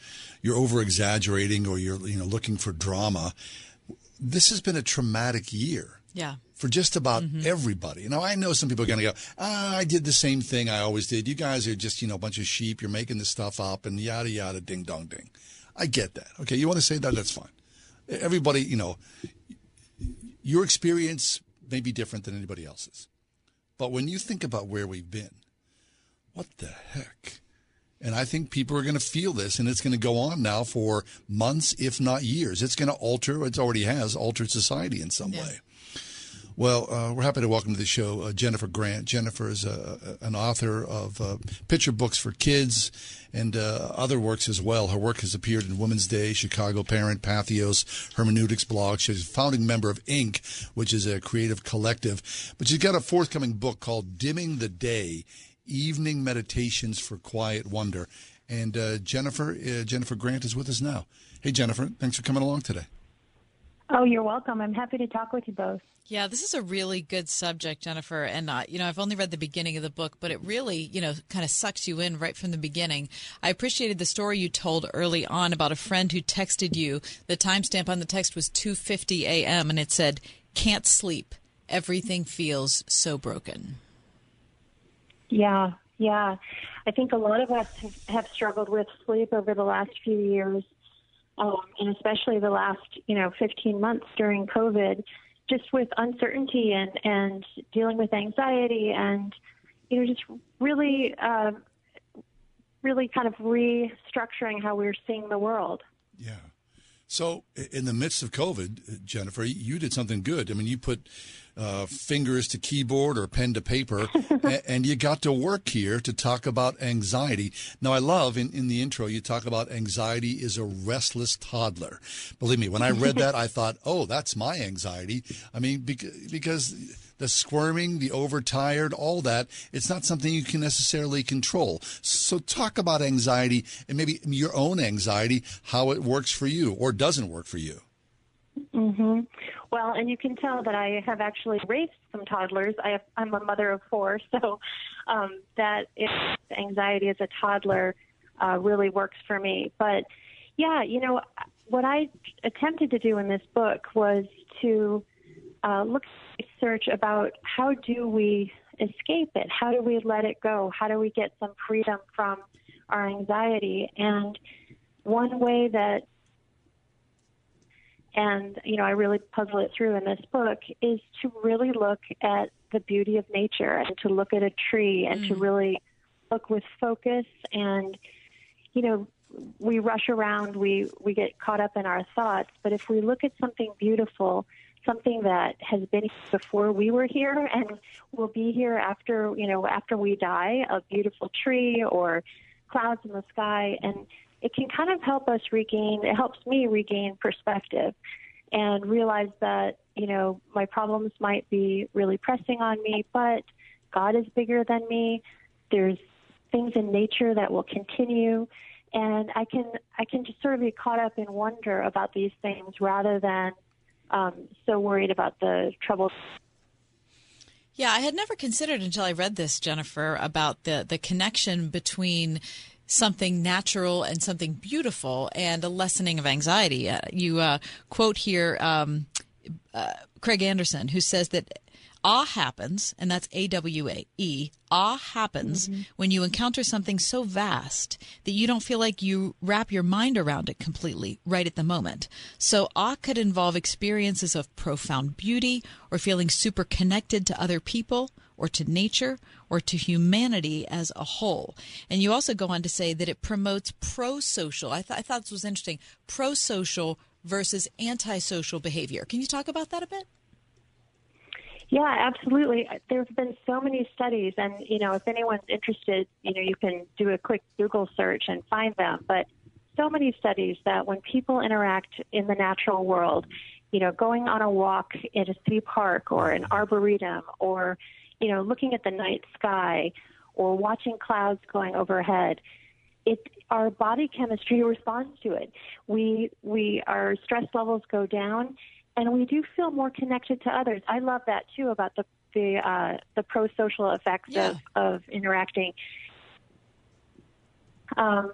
You're over exaggerating or you're, you know, looking for drama. This has been a traumatic year Yeah. for just about everybody. Now, I know some people are going to go, ah, I did the same thing I always did. You guys are just, you know, a bunch of sheep. You're making this stuff up and yada, yada, ding, dong, ding. I get that. Okay. You want to say that? That's fine. Everybody, you know, your experience may be different than anybody else's. But when you think about where we've been, what the heck? And I think people are going to feel this, and it's going to go on now for months, if not years. It's going to alter, it already has altered society in some way. Well, uh, we're happy to welcome to the show uh, Jennifer Grant. Jennifer is uh, an author of uh, picture books for kids and uh, other works as well. Her work has appeared in Women's Day, Chicago Parent, Patheos, Hermeneutics blog. She's a founding member of INK, which is a creative collective. But she's got a forthcoming book called Dimming the Day Evening Meditations for Quiet Wonder. And uh, Jennifer, Jennifer Grant is with us now. Hey, Jennifer, thanks for coming along today. Oh, you're welcome. I'm happy to talk with you both. Yeah, this is a really good subject, Jennifer. And, uh, you know, I've only read the beginning of the book, but it really, you know, kind of sucks you in right from the beginning. I appreciated the story you told early on about a friend who texted you. The timestamp on the text was 2.50 a.m. and it said, can't sleep. Everything feels so broken. Yeah, yeah. I think a lot of us have struggled with sleep over the last few years, um, and especially the last, you know, 15 months during COVID just with uncertainty and and dealing with anxiety and you know just really uh, really kind of restructuring how we're seeing the world. Yeah. So, in the midst of COVID, Jennifer, you did something good. I mean, you put uh, fingers to keyboard or pen to paper, and, and, you got to work here to talk about anxiety. Now, I love in, in the intro, you talk about anxiety is a restless toddler. Believe me, when I read that, I thought, oh, that's my anxiety. I mean, because the squirming, the overtired, all that, it's not something you can necessarily control. So talk about anxiety and maybe your own anxiety, how it works for you or doesn't work for you. Mm-hmm. Well, and you can tell that I have actually raised some toddlers. I have, I'm a mother of four, so um, that anxiety as a toddler uh, really works for me. But yeah, you know, what I attempted to do in this book was to uh, look research about how do we escape it? How do we let it go? How do we get some freedom from our anxiety? And one way that and you know I really puzzle it through in this book is to really look at the beauty of nature and to look at a tree and mm. to really look with focus and you know we rush around we we get caught up in our thoughts but if we look at something beautiful something that has been before we were here and will be here after you know after we die a beautiful tree or clouds in the sky and it can kind of help us regain, it helps me regain perspective and realize that, you know, my problems might be really pressing on me, but God is bigger than me. There's things in nature that will continue and I can I can just sort of be caught up in wonder about these things rather than um, so worried about the troubles. Yeah, I had never considered until I read this, Jennifer, about the the connection between something natural and something beautiful and a lessening of anxiety. Uh, you uh, quote here um, uh, Craig Anderson, who says that awe happens, and that's A W A E, awe happens mm-hmm. when you encounter something so vast that you don't feel like you wrap your mind around it completely right at the moment. So, awe could involve experiences of profound beauty or feeling super connected to other people or to nature or to humanity as a whole. And you also go on to say that it promotes pro social. I, th- I thought this was interesting pro social versus antisocial behavior. Can you talk about that a bit? Yeah, absolutely. There's been so many studies, and you know, if anyone's interested, you know, you can do a quick Google search and find them. But so many studies that when people interact in the natural world, you know, going on a walk in a city park or an arboretum or you know, looking at the night sky or watching clouds going overhead, it our body chemistry responds to it. We we our stress levels go down, and we do feel more connected to others. I love that too about the the uh, the pro social effects yeah. of of interacting. Um,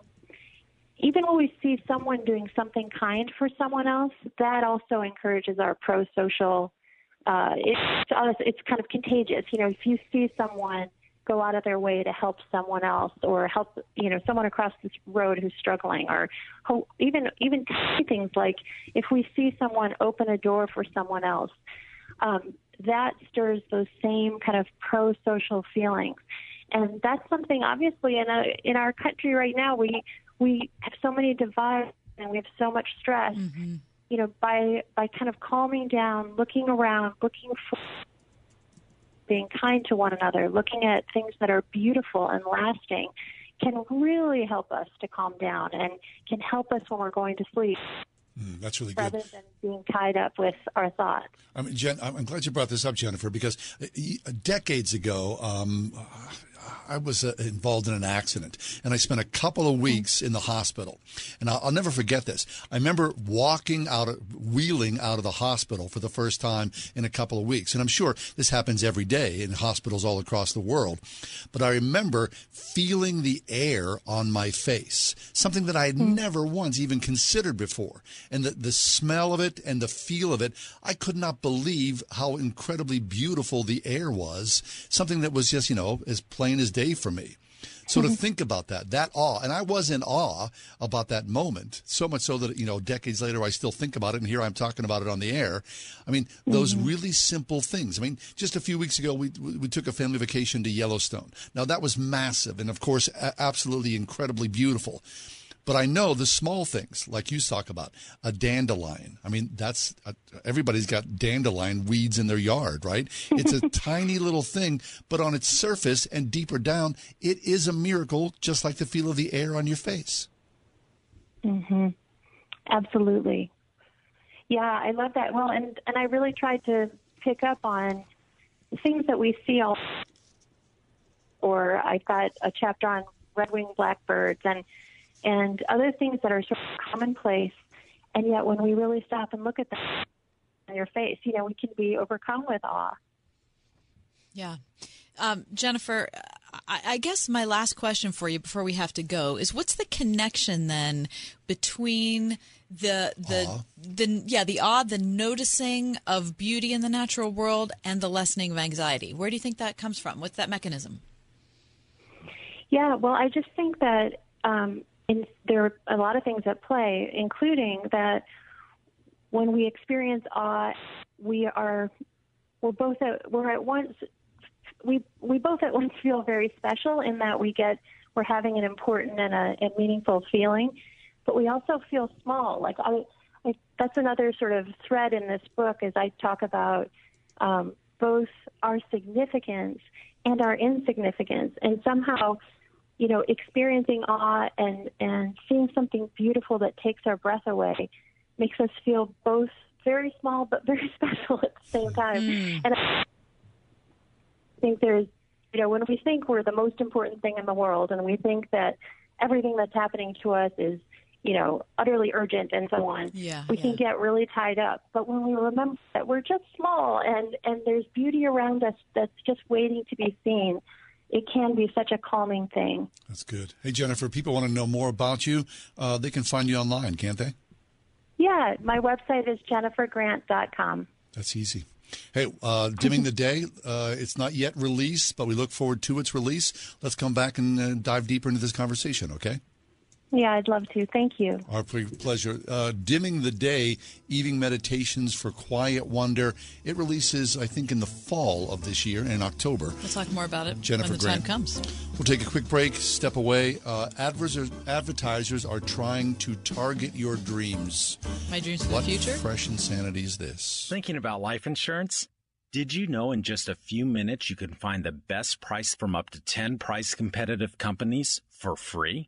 even when we see someone doing something kind for someone else, that also encourages our pro social uh, it's it's kind of contagious. You know, if you see someone go out of their way to help someone else or help you know someone across the road who's struggling or ho- even even things like if we see someone open a door for someone else um, that stirs those same kind of pro social feelings and that's something obviously in a in our country right now we we have so many divides and we have so much stress. You know, by by kind of calming down, looking around, looking for being kind to one another, looking at things that are beautiful and lasting can really help us to calm down and can help us when we're going to sleep Mm, that's really good. rather than being tied up with our thoughts. I mean, Jen, I'm glad you brought this up, Jennifer, because uh, decades ago, um, I was uh, involved in an accident, and I spent a couple of weeks in the hospital. And I'll, I'll never forget this. I remember walking out, of, wheeling out of the hospital for the first time in a couple of weeks. And I'm sure this happens every day in hospitals all across the world. But I remember feeling the air on my face, something that I had never once even considered before. And the, the smell of it and the feel of it, I could not believe how incredibly beautiful the air was. Something that was just, you know, as plain as day for me. So to mm-hmm. think about that, that awe, and I was in awe about that moment, so much so that, you know, decades later, I still think about it, and here I'm talking about it on the air. I mean, those mm-hmm. really simple things. I mean, just a few weeks ago, we, we took a family vacation to Yellowstone. Now, that was massive, and of course, a- absolutely incredibly beautiful. But I know the small things, like you talk about, a dandelion. I mean, that's uh everybody's got dandelion weeds in their yard, right? It's a tiny little thing, but on its surface and deeper down, it is a miracle, just like the feel of the air on your face. hmm Absolutely. Yeah, I love that. Well, and and I really tried to pick up on things that we see all. Or I got a chapter on red-winged blackbirds and and other things that are sort of commonplace, and yet when we really stop and look at them on your face, you know, we can be overcome with awe. Yeah. Um, Jennifer, I, I guess my last question for you before we have to go is what's the connection then between the the the yeah the awe the noticing of beauty in the natural world and the lessening of anxiety? Where do you think that comes from? What's that mechanism? Yeah, well, I just think that um, in, there are a lot of things at play, including that when we experience awe, we are we're both at, we're at once we we both at once feel very special in that we get we're having an important and a, a meaningful feeling, but we also feel small. Like I, I, that's another sort of thread in this book as I talk about um, both our significance and our insignificance, and somehow you know, experiencing awe and, and seeing something beautiful that takes our breath away makes us feel both very small but very special at the same time. Mm. And I think there's, you know, when we think we're the most important thing in the world and we think that everything that's happening to us is, you know, utterly urgent and so on, Yeah, we can get really tied up. But when we remember that we're just small and, and there's beauty around us that's just waiting to be seen, it can be such a calming thing. That's good. Hey, Jennifer, people want to know more about you. Uh, they can find you online, can't they? Yeah, my website is jennifergrant.com. That's easy. Hey, uh, Dimming the Day, uh, it's not yet released, but we look forward to its release. Let's come back and uh, dive deeper into this conversation, okay? Yeah, I'd love to. Thank you. Our pleasure. Uh, Dimming the Day, Evening Meditations for Quiet Wonder. It releases, I think, in the fall of this year, in October. we'll talk more about it Jennifer when the Grant. time comes We'll take a quick break, step away. Uh, advertisers, advertisers are trying to target your dreams. my dreams for What the future fresh insanity is this? Thinking about life insurance? Did you know in just a few minutes you can find the best price from up to 10 price competitive companies for free?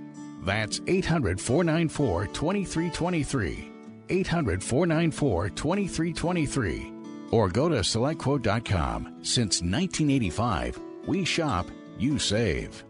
That's 800 494 2323. 800 494 2323. Or go to selectquote.com. Since 1985, we shop, you save.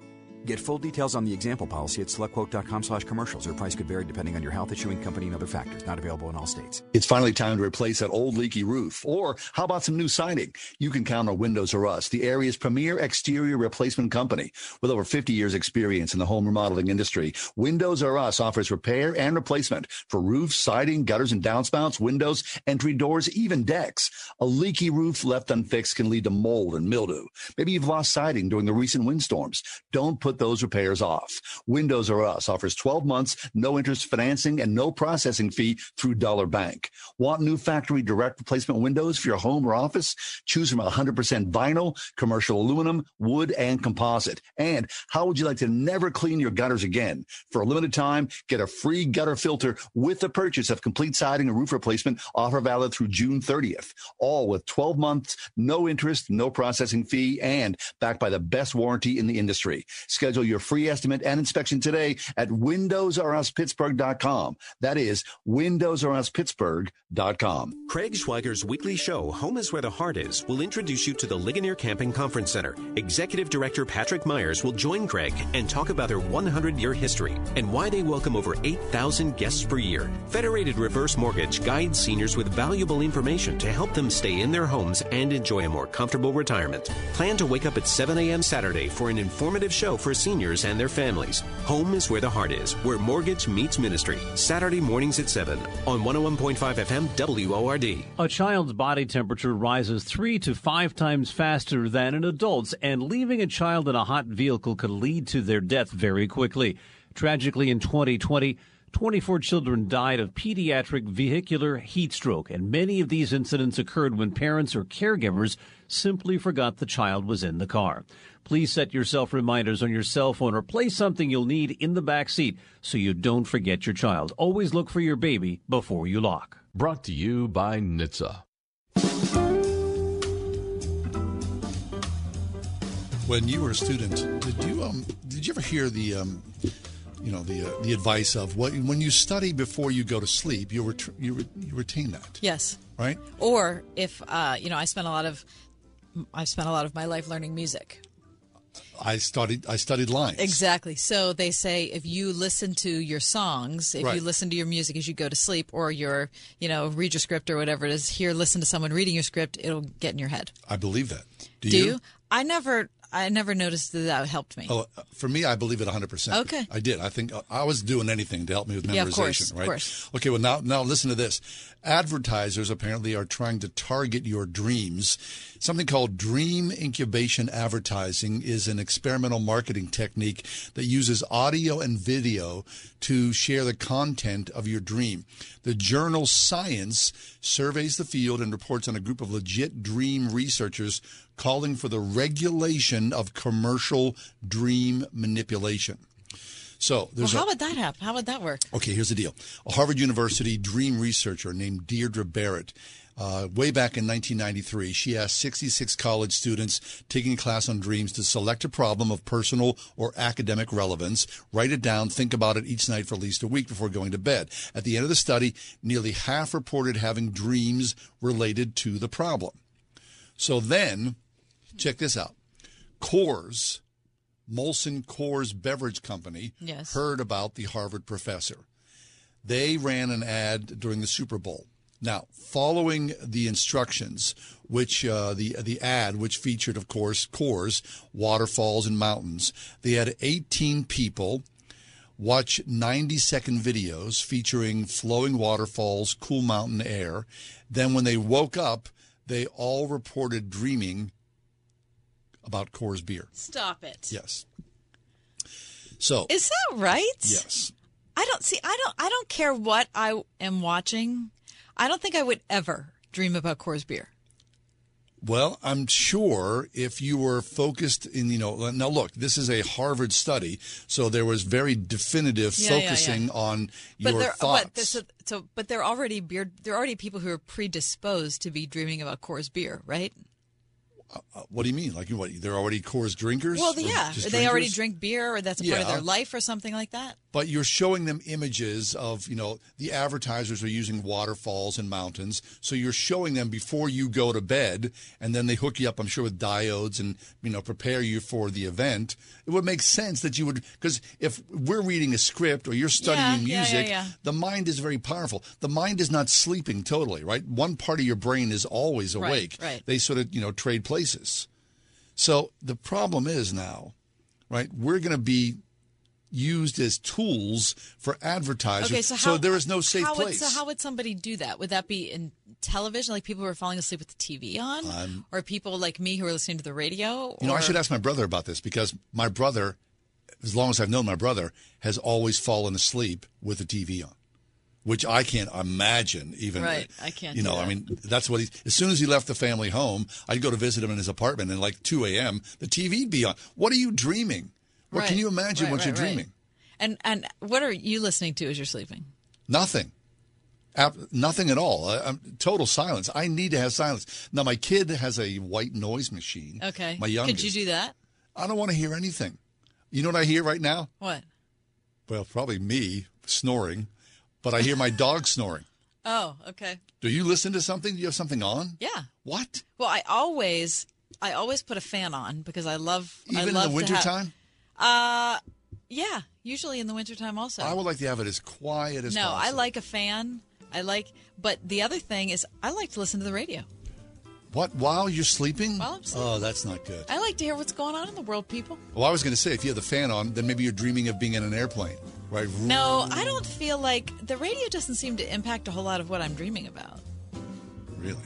Get full details on the example policy at selectquote.com slash commercials. Your price could vary depending on your health, issuing company, and other factors. Not available in all states. It's finally time to replace that old leaky roof. Or how about some new siding? You can count on Windows or Us, the area's premier exterior replacement company. With over 50 years experience in the home remodeling industry, Windows or Us offers repair and replacement for roofs, siding, gutters and downspouts, windows, entry doors, even decks. A leaky roof left unfixed can lead to mold and mildew. Maybe you've lost siding during the recent windstorms. Don't put those repairs off. Windows or Us offers 12 months, no interest financing, and no processing fee through Dollar Bank. Want new factory direct replacement windows for your home or office? Choose from 100% vinyl, commercial aluminum, wood, and composite. And how would you like to never clean your gutters again? For a limited time, get a free gutter filter with the purchase of complete siding and roof replacement offer valid through June 30th. All with 12 months, no interest, no processing fee, and backed by the best warranty in the industry. Schedule your free estimate and inspection today at windowsruspittsburgh.com. That is windowsruspittsburgh.com. Craig Schweiger's weekly show, Home is Where the Heart Is, will introduce you to the Ligonier Camping Conference Center. Executive Director Patrick Myers will join Craig and talk about their 100 year history and why they welcome over 8,000 guests per year. Federated Reverse Mortgage guides seniors with valuable information to help them stay in their homes and enjoy a more comfortable retirement. Plan to wake up at 7 a.m. Saturday for an informative show for seniors and their families. Home is where the heart is, where mortgage meets ministry. Saturday mornings at 7 on 101.5 FM WORD. A child's body temperature rises three to five times faster than an adult's, and leaving a child in a hot vehicle could lead to their death very quickly. Tragically, in 2020, 24 children died of pediatric vehicular heat stroke, and many of these incidents occurred when parents or caregivers simply forgot the child was in the car. Please set yourself reminders on your cell phone or place something you'll need in the back seat so you don't forget your child. Always look for your baby before you lock. Brought to you by NHTSA. When you were a student, did you um did you ever hear the um you know the uh, the advice of what when you study before you go to sleep, you ret- you, re- you retain that, Yes. right? Or if uh, you know, I spent a lot of I've spent a lot of my life learning music. I studied I studied lines. Exactly. So they say if you listen to your songs, if Right. you listen to your music as you go to sleep, or your, you know, read your script or whatever it is, here listen to someone reading your script, it'll get in your head. I believe that. Do, Do you? I never, I never noticed that that helped me. Oh, for me, I believe it 100%. Okay. I did. I think uh, I was doing anything to help me with memorization, Yeah, of course, of right? course. Okay, well, now, now listen to this. Advertisers apparently are trying to target your dreams. Something called dream incubation advertising is an experimental marketing technique that uses audio and video to share the content of your dream. The journal Science surveys the field and reports on a group of legit dream researchers calling for the regulation of commercial dream manipulation. So well, how a, would that happen? How would that work? Okay, here's the deal. A Harvard University dream researcher named Deirdre Barrett, uh, way back in 1993, she asked 66 college students taking a class on dreams to select a problem of personal or academic relevance, write it down, think about it each night for at least a week before going to bed. At the end of the study, nearly half reported having dreams related to the problem. So then, check this out. Coors, Molson Coors Beverage Company, Yes. heard about the Harvard professor. They ran an ad during the Super Bowl. Now, following the instructions, which uh, the the ad, which featured, of course, Coors, waterfalls and mountains, they had 18 people watch 90 second videos featuring flowing waterfalls, cool mountain air. Then, when they woke up, they all reported dreaming about Coors beer. Stop it. Yes. So Is that right? yes, I don't see. I don't. I don't care what I am watching. I don't think I would ever dream about Coors beer. Well, I'm sure if you were focused in, you know, now look, this is a Harvard study, so there was very definitive Yeah, yeah, yeah. focusing on But your there, thoughts. but this, so, but they're already beer. There are already people who are predisposed to be dreaming about Coors beer, right? Uh, what do you mean? Like what? They're already Coors drinkers? Well, yeah, they already drink beer, or that's a part of their life, or something like that. But you're showing them images of you know the advertisers are using waterfalls and mountains. So you're showing them before you go to bed and then they hook you up i'm sure with diodes and you know prepare you for the event. It would make sense that you would because if we're reading a script or you're studying Yeah, music yeah, yeah. the mind is very powerful. The mind is not sleeping totally right? One part of your brain is always Right, awake. right. they sort of you know trade places. So the problem is now right? We're going to be used as tools for advertisers. Okay, so how there is no safe how would, place. so how would somebody do that? Would that be in television, like people who are falling asleep with the TV on, Um, or people like me who are listening to the radio? you know, I should ask my brother about this because my brother, as long as I've known my brother, has always fallen asleep with the TV on, which I can't imagine even. Right, I can't You know, I mean, that's what he. As soon as he left the family home, I'd go to visit him in his apartment, and like 2 a.m., the TV'd be on. What are you dreaming? What can you imagine right, what right, you're right. dreaming? And and what are you listening to as you're sleeping? Nothing. Nothing at all. I, I'm, total silence. I need to have silence. Now, my kid has a white noise machine. Okay. My youngest. Could you do that? I don't want to hear anything. You know what I hear right now? What? Well, probably me snoring, but I hear my dog snoring. Oh, okay. Do you listen to something? Do you have something on? Yeah. What? Well, I always I always put a fan on because I love I Even in the wintertime? Uh, yeah. Usually in the wintertime also. I would like to have it as quiet as possible. no, possible. I like a fan. I like, but the other thing is, I like to listen to the radio. What? While you're sleeping? While I'm sleeping. Oh, that's not good. I like to hear what's going on in the world, people. Well, I was going to say, if you have the fan on, then maybe you're dreaming of being in an airplane, right? No, I don't feel like the radio doesn't seem to impact a whole lot of what I'm dreaming about. Really?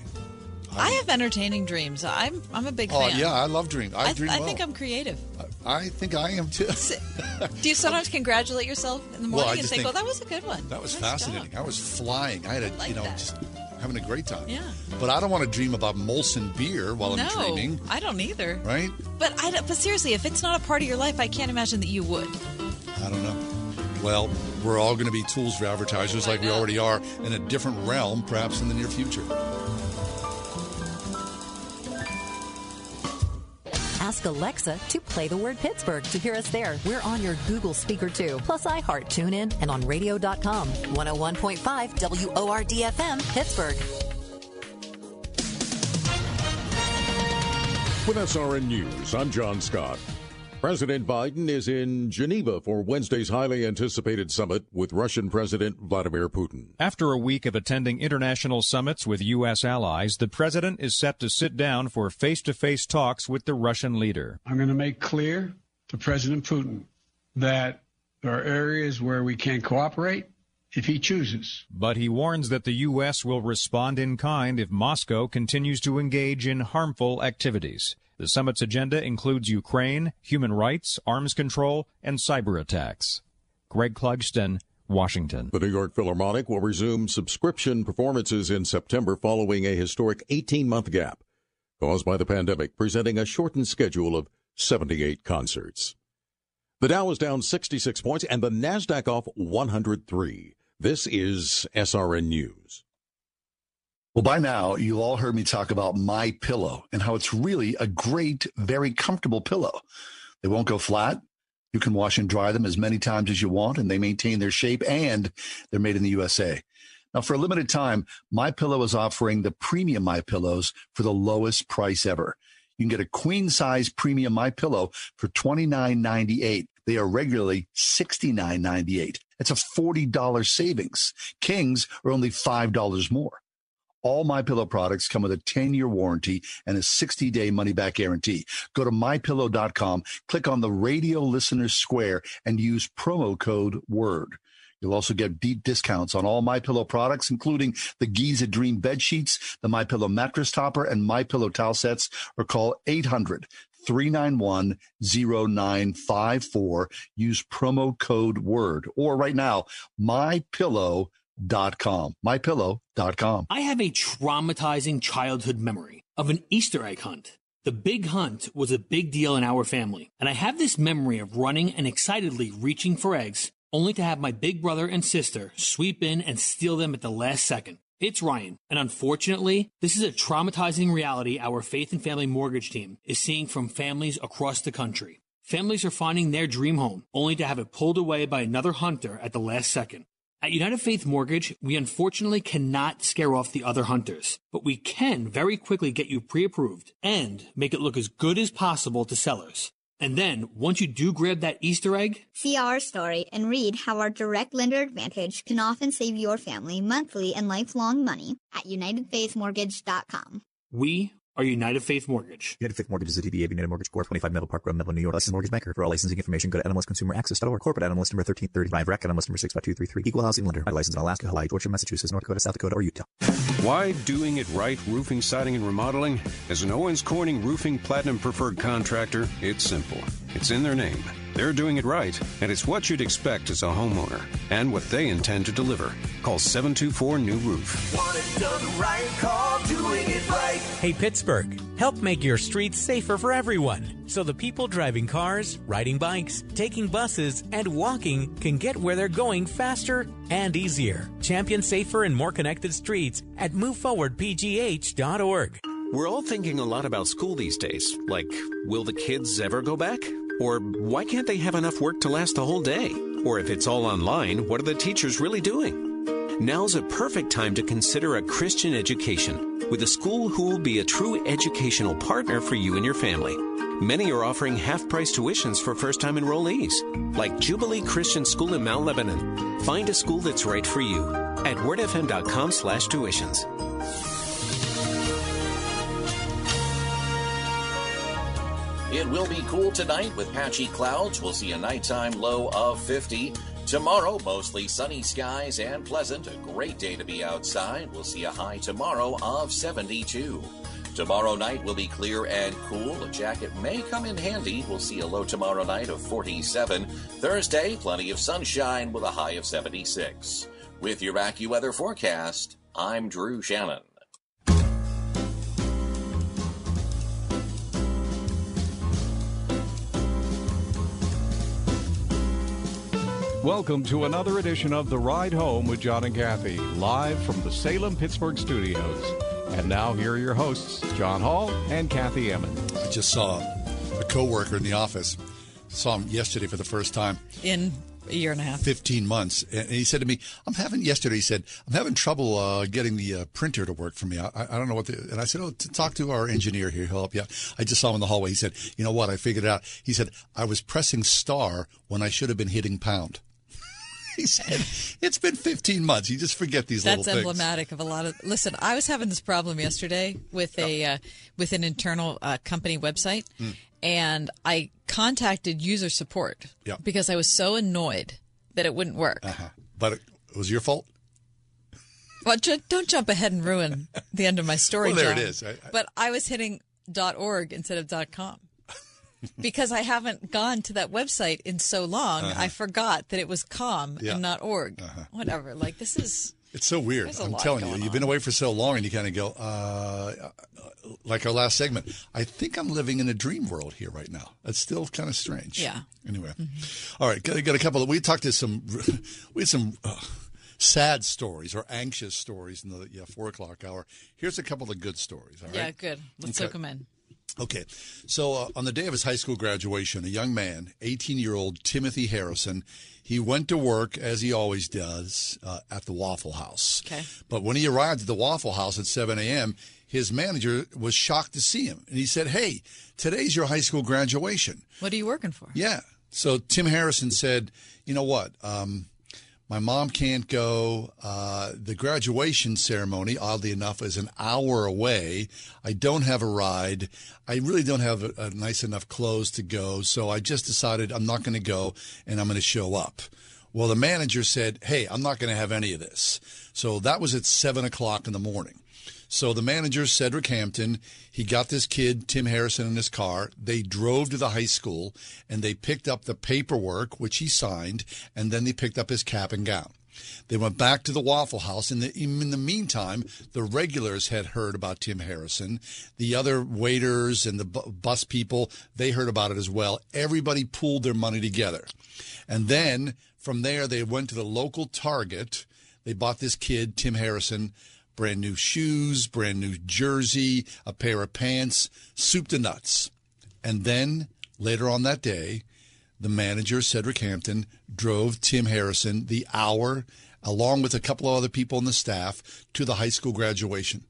I have entertaining dreams. I'm I'm a big Oh, fan. yeah, I love dream. I, I, dream I well. think I'm creative. I think I am too. Do you sometimes congratulate yourself in the morning Well, and think, think- "Oh, that was a good one"? That was Nice fascinating. job." I was flying. I had a, like you know, that. just having a great time. Yeah. But I don't want to dream about Molson beer while no, I'm dreaming, I don't either. right? But I but seriously, if it's not a part of your life, I can't imagine that you would. I don't know. Well, we're all going to be tools for advertisers like we already are in a different realm, perhaps in the near future. Ask Alexa to play the word Pittsburgh to hear us there. We're on your Google speaker too, plus iHeart, TuneIn, and on radio.com. 101.5 WORD FM, Pittsburgh. With SRN News, I'm John Scott. President Biden is in Geneva for Wednesday's highly anticipated summit with Russian President Vladimir Putin. After a week of attending international summits with U.S. allies, the president is set to sit down for face to face talks with the Russian leader. I'm going to make clear to President Putin that there are areas where we can cooperate if he chooses. But he warns that the U.S. will respond in kind if Moscow continues to engage in harmful activities. The summit's agenda includes Ukraine, human rights, arms control, and cyber attacks. Greg Clugston, Washington. The New York Philharmonic will resume subscription performances in September following a historic 18 month gap caused by the pandemic, presenting a shortened schedule of 78 concerts. The Dow is down 66 points and the NASDAQ off 103. This is SRN News. Well, by now, you've all heard me talk about My Pillow and how it's really a great, very comfortable pillow. They won't go flat. You can wash and dry them as many times as you want, and they maintain their shape and they're made in the USA. Now, for a limited time, My Pillow is offering the premium My Pillows for the lowest price ever. You can get a queen size premium My Pillow for $29.98. They are regularly $69.98. That's a $40 savings. Kings are only $5 more. All My Pillow products come with a 10-year warranty and a 60-day money-back guarantee. Go to mypillow.com, click on the radio listener square and use promo code WORD. You'll also get deep discounts on all My Pillow products, including the Giza Dream bed sheets, the My Pillow mattress topper, and My Pillow towel sets, or call 800 391 0954. Use promo code WORD. Or right now, mypillow.com. Mypillow.com. I have a traumatizing childhood memory of an Easter egg hunt. The big hunt was a big deal in our family, and I have this memory of running and excitedly reaching for eggs, only to have my big brother and sister sweep in and steal them at the last second. It's Ryan, and unfortunately, this is a traumatizing reality our Faith and Family Mortgage team is seeing from families across the country. Families are finding their dream home only to have it pulled away by another hunter at the last second. At United Faith Mortgage, we unfortunately cannot scare off the other hunters, but we can very quickly get you pre approved and make it look as good as possible to sellers. And then, once you do grab that Easter egg, See our story and read how our direct lender advantage can often save your family monthly and lifelong money at UnitedFaithMortgage.com. we are United Faith Mortgage. United Faith Mortgage is a DBA of United Mortgage Corp. 25 Meadow Park Road, Melville, New York. Licensed mortgage banker. For all licensing information, go to NMLSConsumerAccess.org. Corporate NMLS number 1335. Rec NMLS number 65233. Equal housing lender. License in Alaska, Hawaii, Georgia, Massachusetts, North Dakota, South Dakota, or Utah. Why doing it right roofing, siding, and remodeling? As an Owens Corning Roofing Platinum Preferred contractor, it's simple. It's in their name. They're doing it right, and it's what you'd expect as a homeowner, and what they intend to deliver. Call 724 New Roof. Want it done right, call doing it right. Hey Pittsburgh, help make your streets safer for everyone so the people driving cars, riding bikes, taking buses, and walking can get where they're going faster and easier. Champion safer and more connected streets at moveforwardpgh.org. We're all thinking a lot about school these days. Like, will the kids ever go back? Or why can't they have enough work to last the whole day? Or if it's all online, what are the teachers really doing? Now's a perfect time to consider a Christian education with a school who will be a true educational partner for you and your family. Many are offering half price tuitions for first time enrollees, like Jubilee Christian School in Mount Lebanon. Find a school that's right for you at wordfm.com slash tuitions. It will be cool tonight with patchy clouds. We'll see a nighttime low of 50. Tomorrow, mostly sunny skies and pleasant. A great day to be outside. We'll see a high tomorrow of 72. Tomorrow night will be clear and cool. A jacket may come in handy. We'll see a low tomorrow night of 47. Thursday, plenty of sunshine with a high of 76. With your AccuWeather forecast, I'm Drew Shannon. Welcome to another edition of The Ride Home with John and Kathy, live from the Salem Pittsburgh studios. And now here are your hosts, John Hall and Kathy Emmons. I just saw a coworker in the office. Saw him yesterday for the first time. In a year and a half. 15 months. And he said to me, I'm having, yesterday, he said, I'm having trouble uh, getting the uh, printer to work for me. I, I don't know what the, and I said, oh, to talk to our engineer here. He'll help you out. I just saw him in the hallway. He said, you know what? I figured it out. He said, I was pressing star when I should have been hitting pound. he said, it's been 15 months. You just forget these That's little things. That's emblematic of a lot of. Listen, I was having this problem yesterday with a uh, with an internal uh, company website, Mm. and I contacted user support Yeah. because I was so annoyed that it wouldn't work. Uh-huh. But it, it was your fault? Well, don't jump ahead and ruin the end of my story. Well, there it John. is. I- I- but I was hitting .org instead of .com. because I haven't gone to that website in so long, Uh-huh. I forgot that it was com Yeah. and not org. Whatever. Like this is It's so weird. I'm telling you, going you've been away for so long, and you kind of go, uh, like our last segment. I think I'm living in a dream world here right now. It's still kind of strange. Yeah. Anyway, all right. Got, got a couple. Of, we talked to some. We had some. Uh, Sad stories or anxious stories in the yeah, four o'clock hour. Here's a couple of good stories. All right. yeah, good. Let's Okay. soak them in. Okay. So uh, on the day of his high school graduation, a young man, 18 year old Timothy Harrison, he went to work as he always does uh, at the Waffle House. Okay. But when he arrived at the Waffle House at 7 a.m., his manager was shocked to see him. And he said, Hey, today's your high school graduation. What are you working for? Yeah. So Tim Harrison said, You know what? Um, my mom can't go. Uh, the graduation ceremony, oddly enough, is an hour away. I don't have a ride. I really don't have a, a nice enough clothes to go. So I just decided I'm not going to go and I'm going to show up. Well, the manager said, Hey, I'm not going to have any of this. So that was at seven o'clock in the morning. So the manager, Cedric Hampton, he got this kid, Tim Harrison, in his car. They drove to the high school and they picked up the paperwork, which he signed, and then they picked up his cap and gown. They went back to the Waffle House. The, in the meantime, the regulars had heard about Tim Harrison. The other waiters and the bu- bus people, they heard about it as well. Everybody pooled their money together. And then from there, they went to the local Target. They bought this kid, Tim Harrison, brand new shoes, brand new jersey, a pair of pants, soup to nuts. And then Later on that day, the manager, Cedric Hampton, drove Tim Harrison the hour, along with a couple of other people in the staff, to the high school graduation.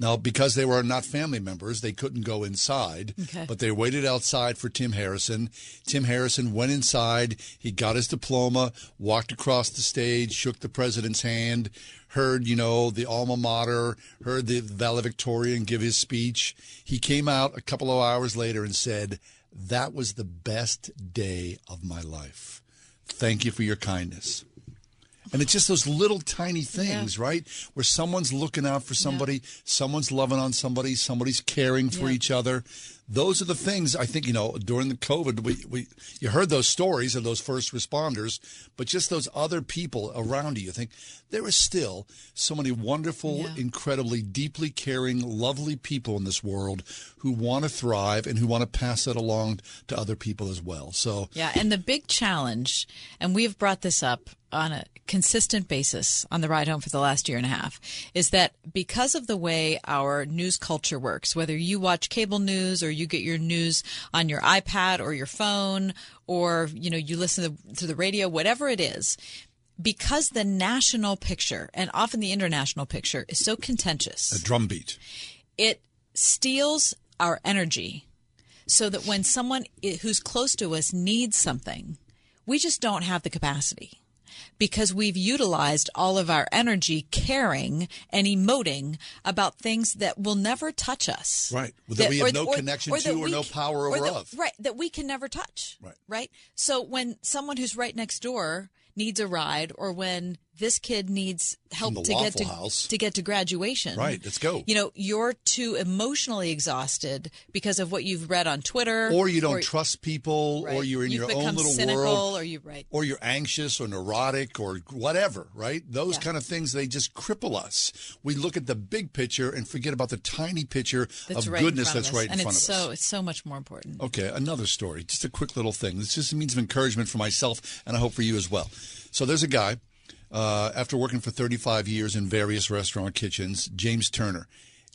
Now, because they were not family members, they couldn't go inside, Okay. but they waited outside for Tim Harrison. Tim Harrison went inside. He got his diploma, walked across the stage, shook the president's hand, heard, you know, the alma mater, heard the valedictorian give his speech. He came out a couple of hours later and said, That was the best day of my life. Thank you for your kindness. And it's just those little tiny things, right? Where someone's looking out for somebody, someone's loving on somebody, somebody's caring for Yeah. each other. Those are the things I think, you know, during the COVID, we, we you heard those stories of those first responders, but just those other people around you. You think there are still so many wonderful, Yeah. incredibly deeply caring, lovely people in this world who want to thrive and who want to pass that along to other people as well. So Yeah, and the big challenge, and we've brought this up on a consistent basis on the ride home for the last year and a half, is that because of the way our news culture works, whether you watch cable news or you get your news on your iPad or your phone, or you know you listen to- to the radio, whatever it is, because the national picture and often the international picture is so contentious a drumbeat. it steals our energy so that when someone who's close to us needs something, we just don't have the capacity because we've utilized all of our energy caring and emoting about things that will never touch us. Right. That we have no connection to or we no c- power or over that- of. Right. That we can never touch. Right. Right. So when someone who's right next door needs a ride or when this kid needs help to get to House. to get to graduation. Right, let's go. You know, you're too emotionally exhausted because of what you've read on Twitter or you don't trust people, or you're in You've your own little cynical, world, or you- right. or you're anxious or neurotic or whatever, right? Those Yeah. kind of things they just cripple us. We look at the big picture and forget about the tiny picture that's of right in goodness front of that's us. right in and front it's of us. so it's so much more important. Okay, another story. Just a quick little thing. This just a means of encouragement for myself, and I hope for you as well. So there's a guy, uh, after working for 35 years in various restaurant kitchens, James Turner,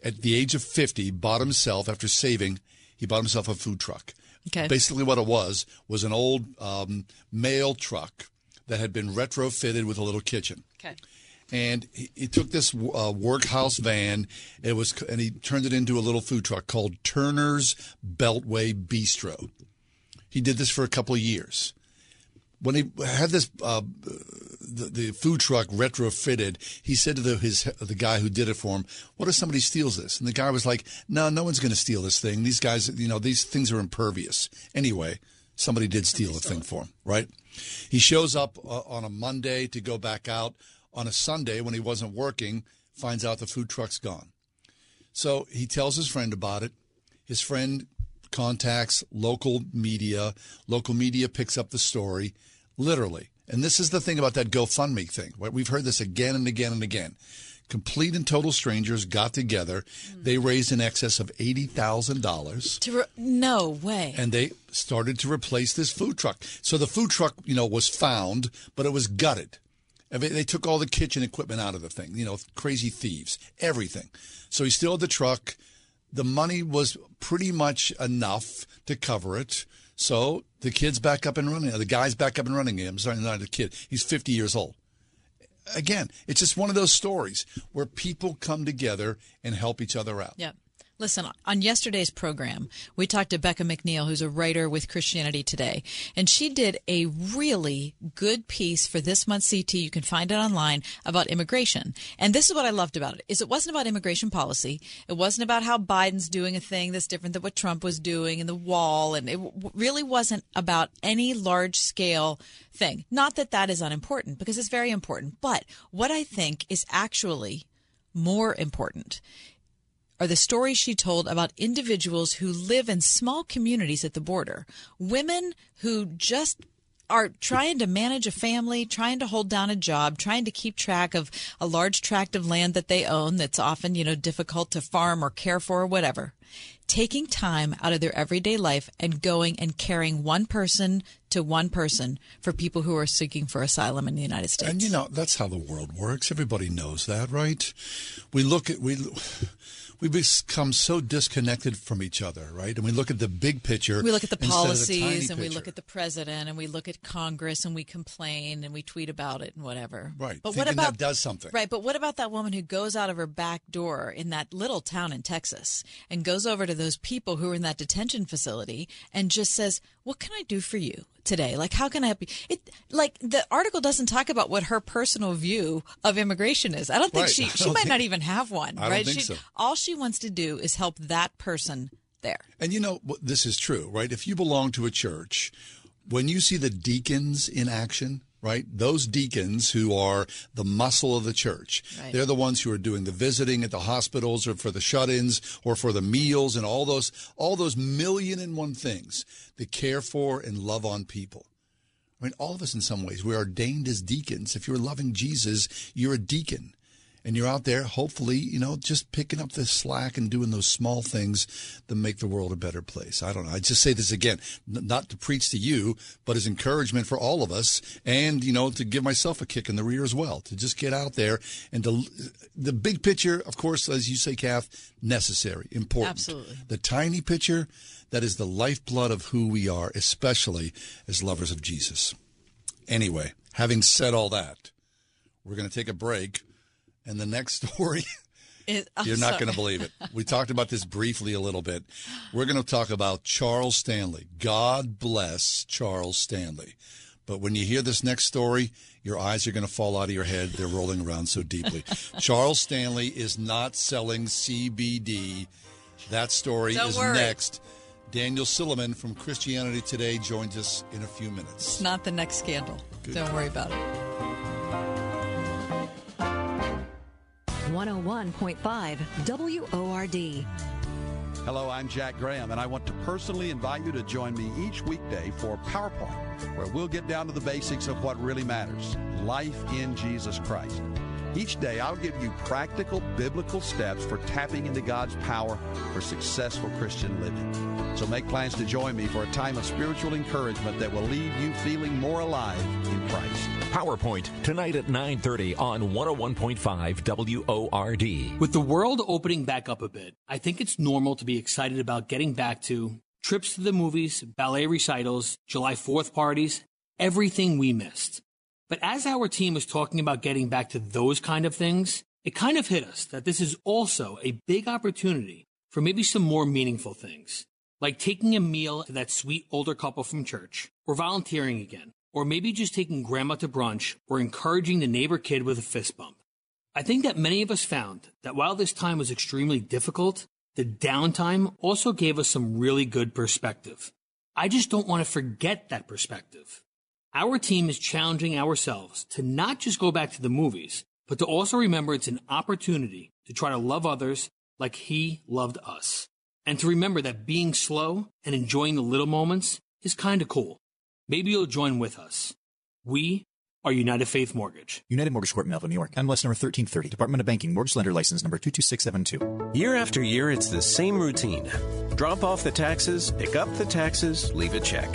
at the age of 50, bought himself, after saving, he bought himself a food truck. Okay. Basically, what it was was an old um, mail truck that had been retrofitted with a little kitchen Okay. and he, he took this uh, workhouse van. It was, and he turned it into a little food truck called Turner's Beltway Bistro. He did this for a couple of years. When he had this uh, the, the food truck retrofitted, he said to the his the guy who did it for him, "What if somebody steals this?" And the guy was like, "No, no one's going to steal this thing. These guys, you know, these things are impervious." Anyway, somebody did steal the thing for him, right? He shows up uh, on a Monday to go back out. On a Sunday, when he wasn't working, finds out the food truck's gone. So he tells his friend about it. His friend contacts local media. Local media picks up the story, literally. And this is the thing about that GoFundMe thing. Right? We've heard this again and again and again. Complete and total strangers got together. Hmm. They raised in excess of eighty thousand dollars re- no way. and they started to replace this food truck. So the food truck, you know, was found, but it was gutted. I mean, They took all the kitchen equipment out of the thing, you know, crazy thieves, everything. So he still had the truck. The money was pretty much enough to cover it. So the kid's back up and running. The guy's back up and running. I'm sorry, not a kid. He's 50 years old. Again, it's just one of those stories where people come together and help each other out. Yeah. Listen, on yesterday's program, we talked to Becca McNeil, who's a writer with Christianity Today, and she did a really good piece for this month's CT. You can find it online about immigration. And this is what I loved about it: is it wasn't about immigration policy. It wasn't about how Biden's doing a thing that's different than what Trump was doing and the wall, and it really wasn't about any large scale thing. Not that that is unimportant, because it's very important. But what I think is actually more important are the stories she told about individuals who live in small communities at the border. Women who just are trying to manage a family, trying to hold down a job, trying to keep track of a large tract of land that they own that's often, you know, difficult to farm or care for or whatever. Taking time out of their everyday life and going and caring one person to one person for people who are seeking for asylum in the United States. And you know that's how the world works. Everybody knows that, right? We look at we we become so disconnected from each other, right? And we look at the big picture. We look at the policies tiny and we look at the president and we look at Congress and we complain and we tweet about it and whatever. Right. But what about that does something? Right, but what about that woman who goes out of her back door in that little town in Texas and goes over to those people who are in that detention facility and just says, "What can I do for you today? Like how can I help you?" It like the article doesn't talk about what her personal view of immigration is. I don't think Right. she she might think- not even have one, I don't right? think she so. all she wants to do is help that person there. And you know, this is true, right? If you belong to a church, when you see the deacons in action, right? Those deacons who are the muscle of the church, Right. they're the ones who are doing the visiting at the hospitals or for the shut-ins or for the meals and all those all those million and one things that care for and love on people. I mean, all of us in some ways, we're ordained as deacons. If you're loving Jesus, you're a deacon. And you're out there, hopefully, you know, just picking up the slack and doing those small things that make the world a better place. I don't know. I just say this again, n- not to preach to you, but as encouragement for all of us and, you know, to give myself a kick in the rear as well, to just get out there and to, the big picture, of course, as you say, Kath, necessary, important. Absolutely. The tiny picture, that is the lifeblood of who we are, especially as lovers of Jesus. Anyway, having said all that, we're going to take a break. And the next story, you're not going to believe it. We talked about this briefly a little bit. We're going to talk about Charles Stanley. God bless Charles Stanley. But when you hear this next story, your eyes are going to fall out of your head. They're rolling around so deeply. Charles Stanley is not selling CBD. That story Don't is worry. next. Daniel Silliman from Christianity Today joins us in a few minutes. It's not the next scandal. Good. Don't worry about it. 101.5 WORD. Hello, I'm Jack Graham, and I want to personally invite you to join me each weekday for PowerPoint, where we'll get down to the basics of what really matters life in Jesus Christ. Each day, I'll give you practical biblical steps for tapping into God's power for successful Christian living. So make plans to join me for a time of spiritual encouragement that will leave you feeling more alive in Christ. PowerPoint tonight at 9:30 on 101.5 WORD. With the world opening back up a bit, I think it's normal to be excited about getting back to trips to the movies, ballet recitals, July 4th parties, everything we missed. But as our team was talking about getting back to those kind of things, it kind of hit us that this is also a big opportunity for maybe some more meaningful things, like taking a meal to that sweet older couple from church, or volunteering again, or maybe just taking grandma to brunch, or encouraging the neighbor kid with a fist bump. I think that many of us found that while this time was extremely difficult, the downtime also gave us some really good perspective. I just don't want to forget that perspective. Our team is challenging ourselves to not just go back to the movies, but to also remember it's an opportunity to try to love others like He loved us. And to remember that being slow and enjoying the little moments is kind of cool. Maybe you'll join with us. We are United Faith Mortgage. United Mortgage Corp, Melville, New York. MLS number 1330. Department of Banking. Mortgage Lender License number 22672. Year after year, it's the same routine. Drop off the taxes, pick up the taxes, leave a check.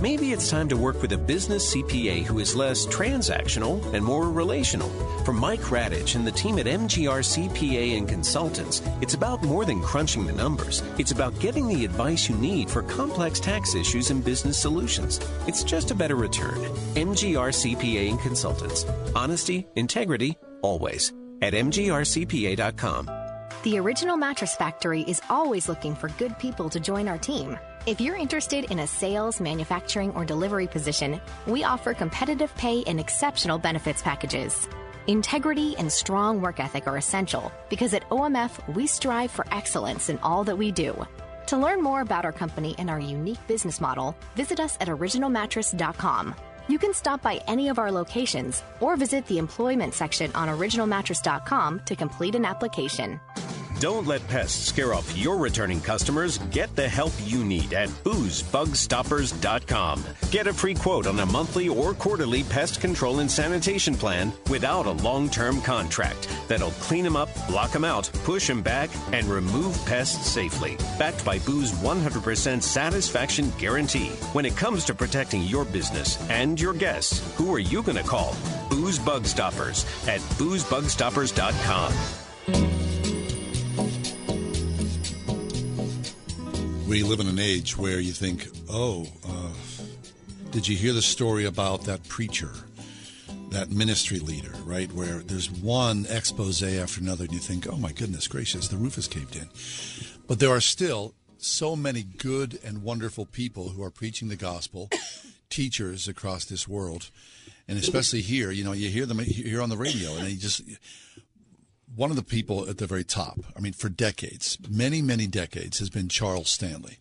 Maybe it's time to work with a business CPA who is less transactional and more relational. For Mike Radich and the team at MGR CPA and Consultants, it's about more than crunching the numbers. It's about getting the advice you need for complex tax issues and business solutions. It's just a better return. MGR CPA and Consultants. Honesty, integrity, always. At MGRCPA.com. The Original Mattress Factory is always looking for good people to join our team. If you're interested in a sales, manufacturing, or delivery position, we offer competitive pay and exceptional benefits packages. Integrity and strong work ethic are essential because at OMF, we strive for excellence in all that we do. To learn more about our company and our unique business model, visit us at originalmattress.com. You can stop by any of our locations or visit the employment section on originalmattress.com to complete an application. Don't let pests scare off your returning customers. Get the help you need at boozebugstoppers.com. Get a free quote on a monthly or quarterly pest control and sanitation plan without a long term contract that'll clean them up, block them out, push them back, and remove pests safely. Backed by Boo's 100% satisfaction guarantee. When it comes to protecting your business and your guests, who are you going to call? Boo's Bug Stoppers at boozebugstoppers.com. We live in an age where you think, oh, uh, did you hear the story about that preacher, that ministry leader, right? Where there's one expose after another, and you think, oh my goodness gracious, the roof has caved in. But there are still so many good and wonderful people who are preaching the gospel, teachers across this world, and especially here. You know, you hear them here on the radio, and they just one of the people at the very top. I mean, for decades, many many decades, has been Charles Stanley.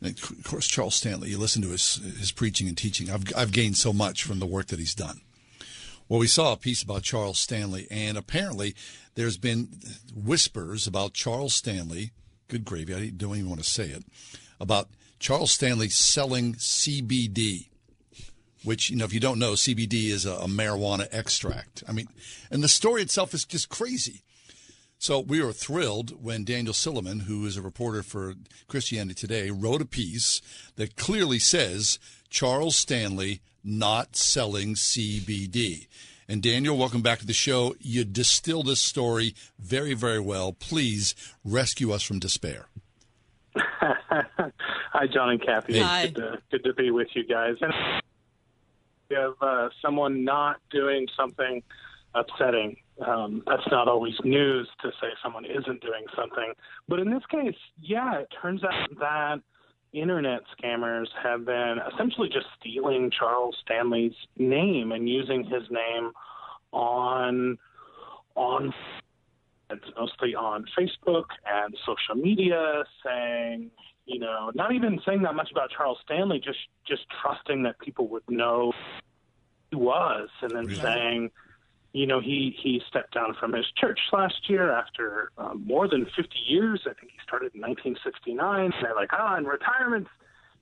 And of course, Charles Stanley. You listen to his his preaching and teaching. I've I've gained so much from the work that he's done. Well, we saw a piece about Charles Stanley, and apparently there's been whispers about Charles Stanley good gravy. I don't even want to say it about Charles Stanley selling CBD, which you know if you don't know, CBD is a, a marijuana extract. I mean, and the story itself is just crazy. So we were thrilled when Daniel Silliman, who is a reporter for Christianity Today, wrote a piece that clearly says Charles Stanley not selling CBD. And Daniel, welcome back to the show. You distill this story very, very well. Please rescue us from despair. Hi, John and Kathy. Hi. Good to, good to be with you guys. And have uh, someone not doing something upsetting. Um, that's not always news to say someone isn't doing something. But in this case, yeah, it turns out that internet scammers have been essentially just stealing Charles Stanley's name and using his name on on it's mostly on Facebook and social media saying, you know, not even saying that much about Charles Stanley, just just trusting that people would know who he was and then saying you know, he he stepped down from his church last year after um, more than 50 years. I think he started in 1969. And they're like, ah, in retirement,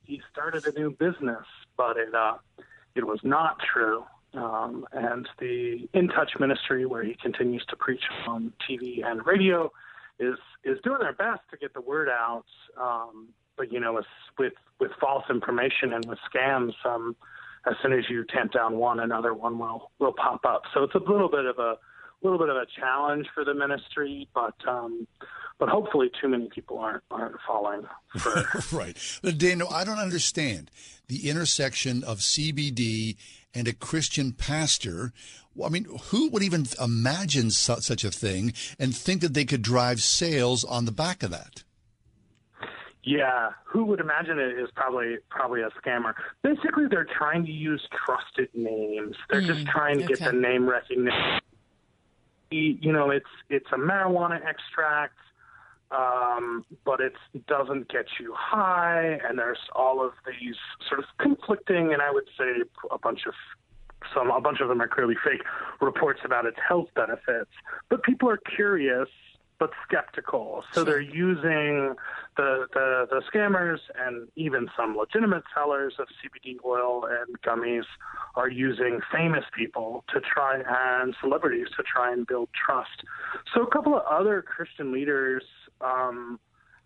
he started a new business, but it uh, it was not true. Um, and the In Touch Ministry, where he continues to preach on TV and radio, is is doing their best to get the word out. Um, but you know, with with with false information and with scams, um, as soon as you tamp down one, another one will will pop up. So it's a little bit of a little bit of a challenge for the ministry, but um, but hopefully too many people aren't aren't falling for. right, Daniel, I don't understand the intersection of CBD and a Christian pastor. I mean, who would even imagine su- such a thing and think that they could drive sales on the back of that? Yeah, who would imagine it is probably probably a scammer. Basically, they're trying to use trusted names. They're just mm, trying to get the name recognition. You know, it's it's a marijuana extract, um, but it doesn't get you high, and there's all of these sort of conflicting, and I would say a bunch of some a bunch of them are clearly fake reports about its health benefits. But people are curious but skeptical. So they're using the, the, the scammers and even some legitimate sellers of CBD oil and gummies are using famous people to try and celebrities to try and build trust. So a couple of other Christian leaders um,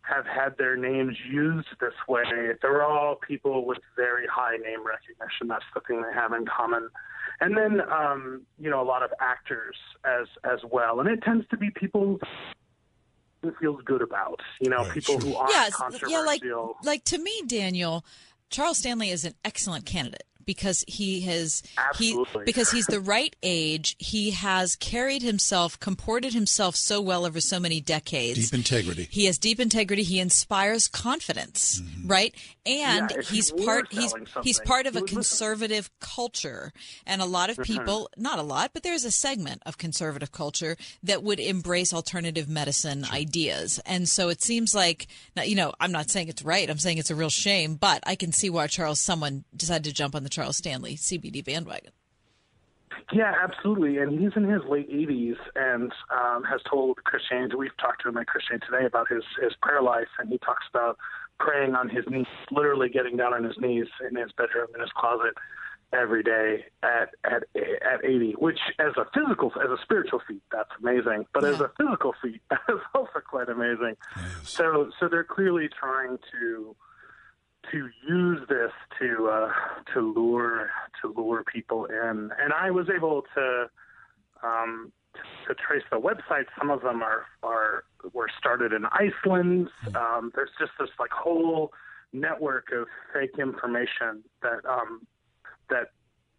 have had their names used this way. They're all people with very high name recognition. That's the thing they have in common. And then, um, you know, a lot of actors as as well. And it tends to be people who feels good about. You know, people who aren't Yes, controversial. yeah, like like to me, Daniel, Charles Stanley is an excellent candidate because he has Absolutely. he because he's the right age. He has carried himself, comported himself so well over so many decades. Deep integrity. He has deep integrity. He inspires confidence, right? And Yeah, if he he's part he's selling he's part of he a would listen. conservative culture, and a lot of Mhm. people, not a lot, but there's a segment of conservative culture that would embrace alternative medicine ideas. And so it seems like you know, I'm not saying it's right. I'm saying it's a real shame, but I can see why Charles someone decided to jump on the Charles Stanley CBD bandwagon. Yeah, absolutely. And he's in his late 80s and um, has told Christianity. We've talked to him at Christianity today about his his prayer life, and he talks about praying on his knees, literally getting down on his knees in his bedroom in his closet every day at at at 80. Which, as a physical, as a spiritual feat, that's amazing. But as a physical feat, that's also quite amazing. So so they're clearly trying to to use this to uh, to lure to lure people in, and I was able to um, to trace the websites. Some of them are are were started in Iceland. Um, there's just this like whole network of fake information that um, that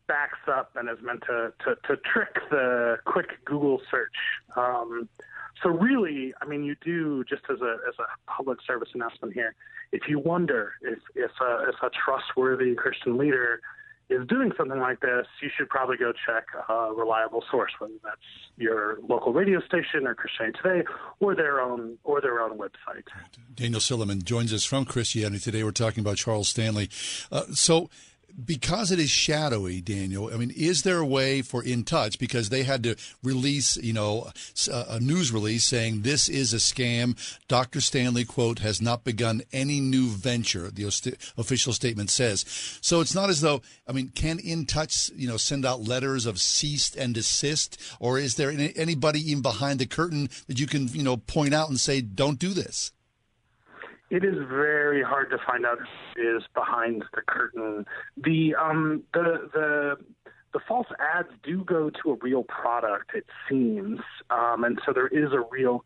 backs up and is meant to, to, to trick the quick Google search. Um, so really, I mean, you do just as a as a public service announcement here. If you wonder if if a, if a trustworthy Christian leader is doing something like this, you should probably go check a reliable source, whether that's your local radio station or Christianity Today or their own or their own website. Daniel Silliman joins us from Christianity Today. We're talking about Charles Stanley. Uh, so because it is shadowy, Daniel, I mean, is there a way for In Touch because they had to release, you know, uh, a news release saying this is a scam. Dr. Stanley quote has not begun any new venture. The official statement says. So it's not as though, I mean, can In Touch, you know, send out letters of ceased and desist, or is there anybody even behind the curtain that you can, you know, point out and say, don't do this? It is very hard to find out who is behind the curtain. The um the the the false ads do go to a real product, it seems, um, and so there is a real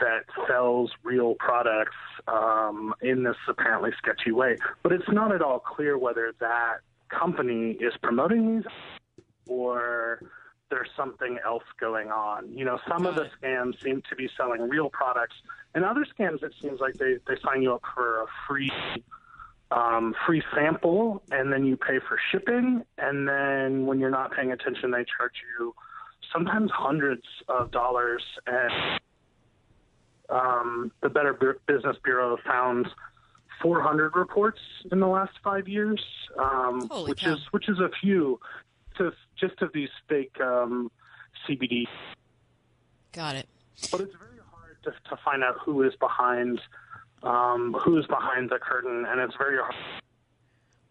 that sells real products um, in this apparently sketchy way. But it's not at all clear whether that company is promoting these or there's something else going on. You know, some of the scams seem to be selling real products, and other scams it seems like they they sign you up for a free um, free sample, and then you pay for shipping, and then when you're not paying attention, they charge you sometimes hundreds of dollars. And um, the Better Business Bureau found 400 reports in the last five years, um, which cow. is which is a few of just of these fake um, CBD. Got it. But it's very hard to, to find out who is behind um, who is behind the curtain, and it's very hard.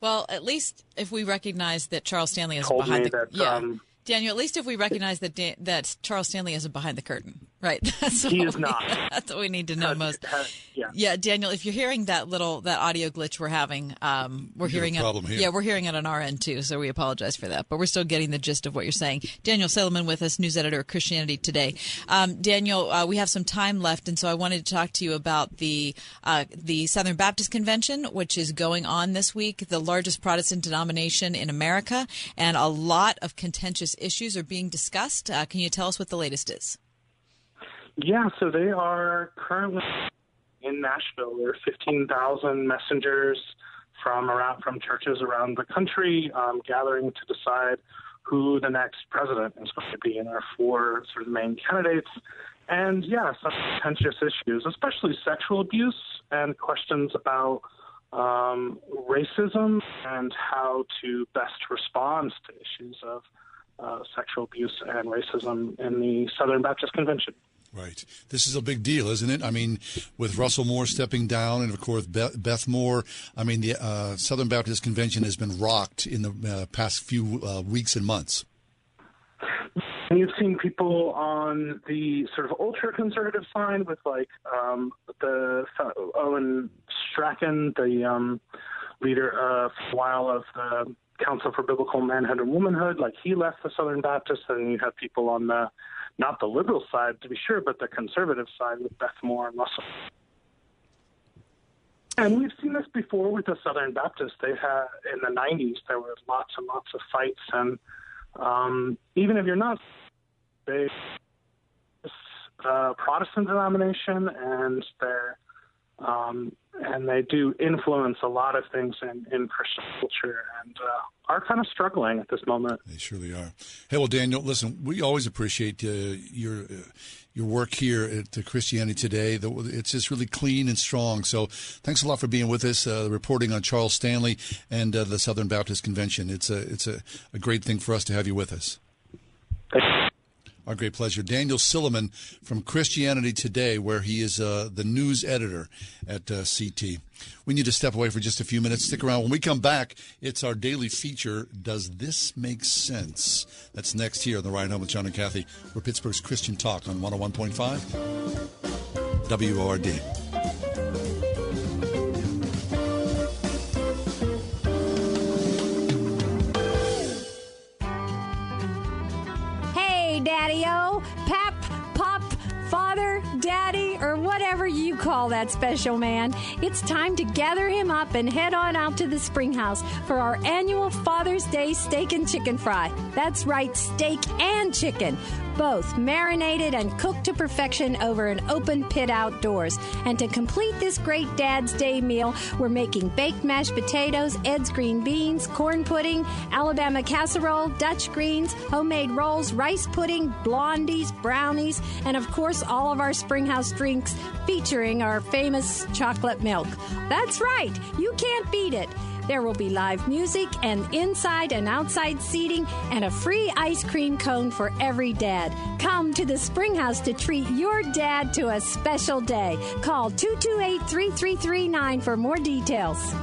Well, at least if we recognize that Charles Stanley is behind the that, yeah. Um, Daniel, at least if we recognize that Dan- that Charles Stanley isn't behind the curtain, right? That's he is we, not. That's what we need to know has, most. Has, yeah. yeah, Daniel, if you're hearing that little that audio glitch we're having, um, we're you hearing it. Here. Yeah, we're hearing it on our end too, so we apologize for that. But we're still getting the gist of what you're saying. Daniel Silliman with us, news editor of Christianity Today. Um, Daniel, uh, we have some time left, and so I wanted to talk to you about the uh, the Southern Baptist Convention, which is going on this week, the largest Protestant denomination in America, and a lot of contentious issues are being discussed. Uh, can you tell us what the latest is? Yeah, so they are currently in Nashville. There are 15,000 messengers from around from churches around the country um, gathering to decide who the next president is going to be, there are four sort of main candidates. And yeah, some contentious issues, especially sexual abuse and questions about um, racism and how to best respond to issues of uh, sexual abuse and racism in the Southern Baptist Convention. Right. This is a big deal, isn't it? I mean, with Russell Moore stepping down, and of course Beth Moore. I mean, the uh, Southern Baptist Convention has been rocked in the uh, past few uh, weeks and months. You've seen people on the sort of ultra conservative side with like um, the Owen Strachan, the um, leader uh, for a while of the Council for Biblical Manhood and Womanhood. Like he left the Southern Baptist, and you have people on the not the liberal side to be sure, but the conservative side with Beth Moore and Russell. And we've seen this before with the Southern Baptists. They had in the '90s there were lots and lots of fights, and um, even if you're not, they uh, Protestant denomination, and they're um, and they do influence a lot of things in, in Christian culture and uh, are kind of struggling at this moment. They surely are. Hey, well, Daniel, listen, we always appreciate uh, your uh, your work here at uh, Christianity Today. It's just really clean and strong. So, thanks a lot for being with us, uh, reporting on Charles Stanley and uh, the Southern Baptist Convention. It's a it's a, a great thing for us to have you with us. Our great pleasure. Daniel Silliman from Christianity Today, where he is uh, the news editor at uh, CT. We need to step away for just a few minutes. Stick around. When we come back, it's our daily feature, Does This Make Sense? That's next here on The Ride Home with John and Kathy. We're Pittsburgh's Christian Talk on 101.5 WORD. daddy-o, pap, pop, father, daddy, or whatever you call that special man, it's time to gather him up and head on out to the Springhouse for our annual Father's Day Steak and Chicken Fry. That's right, steak and chicken both marinated and cooked to perfection over an open pit outdoors. And to complete this great Dad's Day meal, we're making baked mashed potatoes, Ed's green beans, corn pudding, Alabama casserole, Dutch greens, homemade rolls, rice pudding, blondies, brownies, and of course, all of our Springhouse drinks featuring our famous chocolate milk. That's right, you can't beat it. There will be live music and inside and outside seating and a free ice cream cone for every dad. Come to the Springhouse to treat your dad to a special day. Call 228 3339 for more details.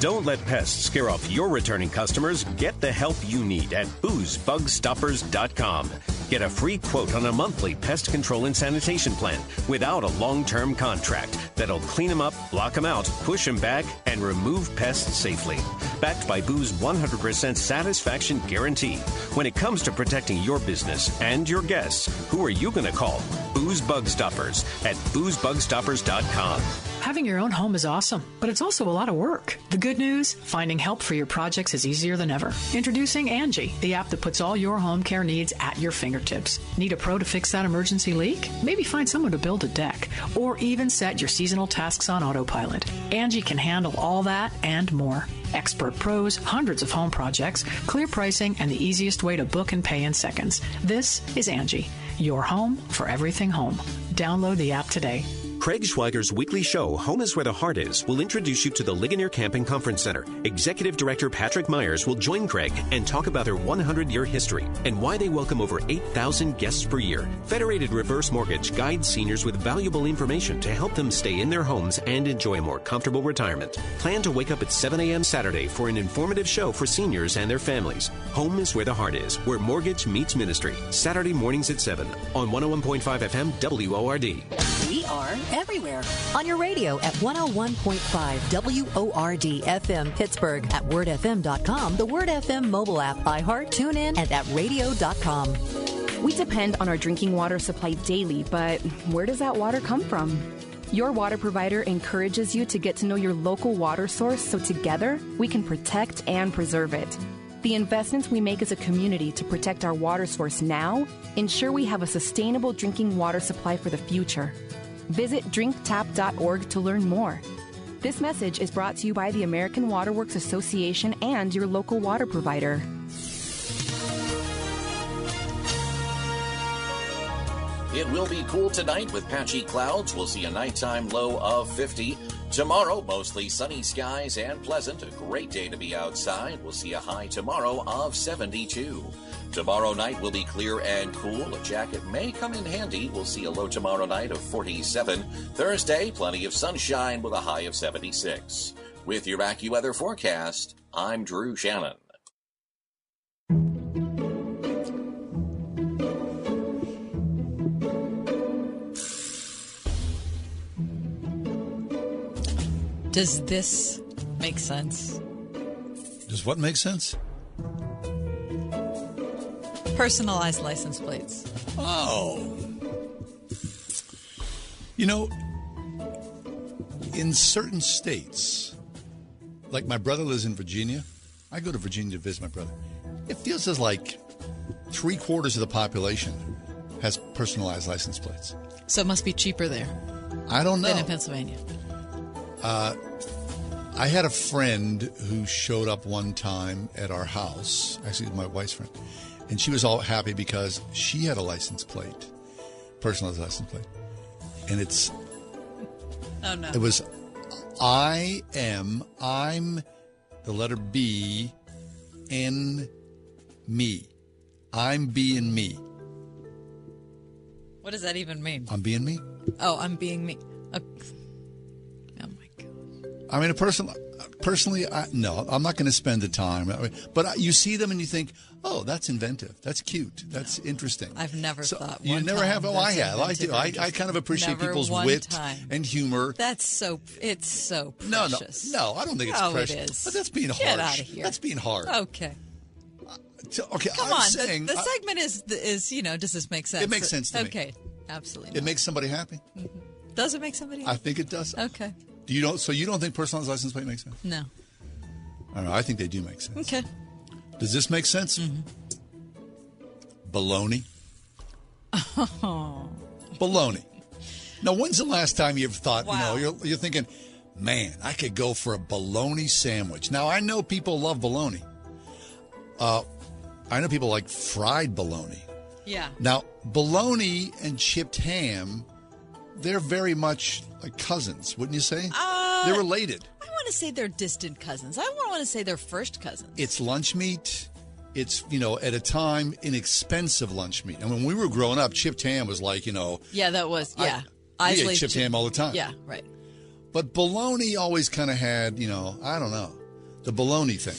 Don't let pests scare off your returning customers. Get the help you need at boozebugstoppers.com. Get a free quote on a monthly pest control and sanitation plan without a long term contract that'll clean them up, block them out, push them back, and remove pests safely. Backed by Boo's 100% satisfaction guarantee. When it comes to protecting your business and your guests, who are you going to call? Boo's Bug Stoppers at boozebugstoppers.com. Having your own home is awesome, but it's also a lot of work. The good news finding help for your projects is easier than ever. Introducing Angie, the app that puts all your home care needs at your fingertips. Need a pro to fix that emergency leak? Maybe find someone to build a deck, or even set your seasonal tasks on autopilot. Angie can handle all that and more. Expert pros, hundreds of home projects, clear pricing, and the easiest way to book and pay in seconds. This is Angie, your home for everything home. Download the app today. Craig Schweiger's weekly show, Home is Where the Heart Is, will introduce you to the Ligonier Camping Conference Center. Executive Director Patrick Myers will join Craig and talk about their 100 year history and why they welcome over 8,000 guests per year. Federated Reverse Mortgage guides seniors with valuable information to help them stay in their homes and enjoy a more comfortable retirement. Plan to wake up at 7 a.m. Saturday for an informative show for seniors and their families. Home is Where the Heart Is, where mortgage meets ministry. Saturday mornings at 7 on 101.5 FM WORD. We are everywhere. On your radio at 101.5 WORD FM Pittsburgh, at wordfm.com, the Word FM mobile app, iHeart, TuneIn, and at radio.com. We depend on our drinking water supply daily, but where does that water come from? Your water provider encourages you to get to know your local water source so together we can protect and preserve it. The investments we make as a community to protect our water source now ensure we have a sustainable drinking water supply for the future. Visit drinktap.org to learn more. This message is brought to you by the American Waterworks Association and your local water provider. It will be cool tonight with patchy clouds. We'll see a nighttime low of 50. Tomorrow, mostly sunny skies and pleasant. A great day to be outside. We'll see a high tomorrow of 72. Tomorrow night will be clear and cool. A jacket may come in handy. We'll see a low tomorrow night of 47. Thursday, plenty of sunshine with a high of 76. With your AccuWeather forecast, I'm Drew Shannon. Does this make sense? Does what make sense? Personalized license plates. Oh. You know, in certain states, like my brother lives in Virginia, I go to Virginia to visit my brother. It feels as like three quarters of the population has personalized license plates. So it must be cheaper there I don't know. than in Pennsylvania. Uh, I had a friend who showed up one time at our house, actually, my wife's friend, and she was all happy because she had a license plate, personalized license plate. And it's, Oh no. it was, I am, I'm the letter B, N, me. I'm being me. What does that even mean? I'm being me. Oh, I'm being me. Oh, oh my god. I mean, a person, personally, I, no, I'm not going to spend the time. But you see them and you think, oh, that's inventive. That's cute. That's interesting. I've never So thought. you never have. Oh, I have. I do. I, I kind of appreciate Never people's wit time. and humor. That's so. It's so precious. No, no, no. I don't think it's oh, precious. It is. But that's being harsh. Get out of here. That's being hard. Okay. So- okay, Come I'm on. saying the, the I- segment is is you know. Does this make sense? It makes sense to me. Okay. Absolutely. It makes somebody happy. Mm-hmm. Does it make somebody? I think it does. Okay. Do you don't? So you don't think personalized license plate makes sense? No. I don't know. I think they do make sense. Okay. Does this make sense? Mm-hmm. Baloney. Oh. Baloney. Now, when's the last time you ever thought, Wow. you know, you're, you're thinking, man, I could go for a bologna sandwich. Now, I know people love bologna. Uh, I know people like fried bologna. Yeah. Now, bologna and chipped ham, they're very much like cousins, wouldn't you say? Uh, they're related. I want to say they're distant cousins. I don't want to say they're first cousins. It's lunch meat. It's, you know, at a time, inexpensive lunch meat. And when we were growing up, chipped ham was like, you know, Yeah, that was I- yeah. we ate chipped chi- ham all the time. Yeah, right. But bologna always kind of had, you know, I don't know, the bologna thing.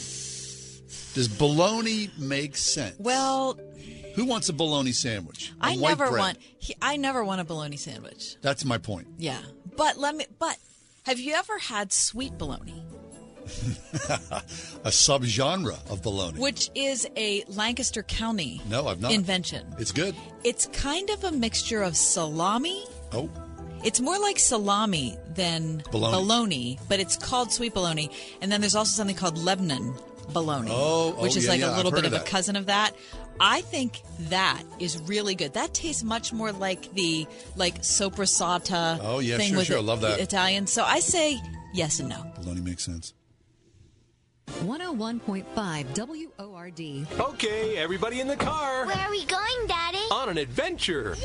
Does bologna make sense? Well, Who wants a bologna sandwich? I white never bread? want. He, I never want a bologna sandwich. That's my point. Yeah, but let me. But have you ever had sweet bologna, a subgenre of bologna. which is a Lancaster County No, I've not. invention? It's good. It's kind of a mixture of salami. Oh. It's more like salami than Bologna. but it's called sweet bologna. And then there's also something called Lebanon bologna, Oh, oh, which is yeah, like yeah, a little bit of of, a cousin of that. I think that is really good. That tastes much more like the like sopressata Oh, yeah, thing sure, with sure. I it- love that. Italian. So I say yes and no. Bologna makes sense. 101.5 WORD. Okay, everybody in the car. Where are we going, Daddy? On an adventure.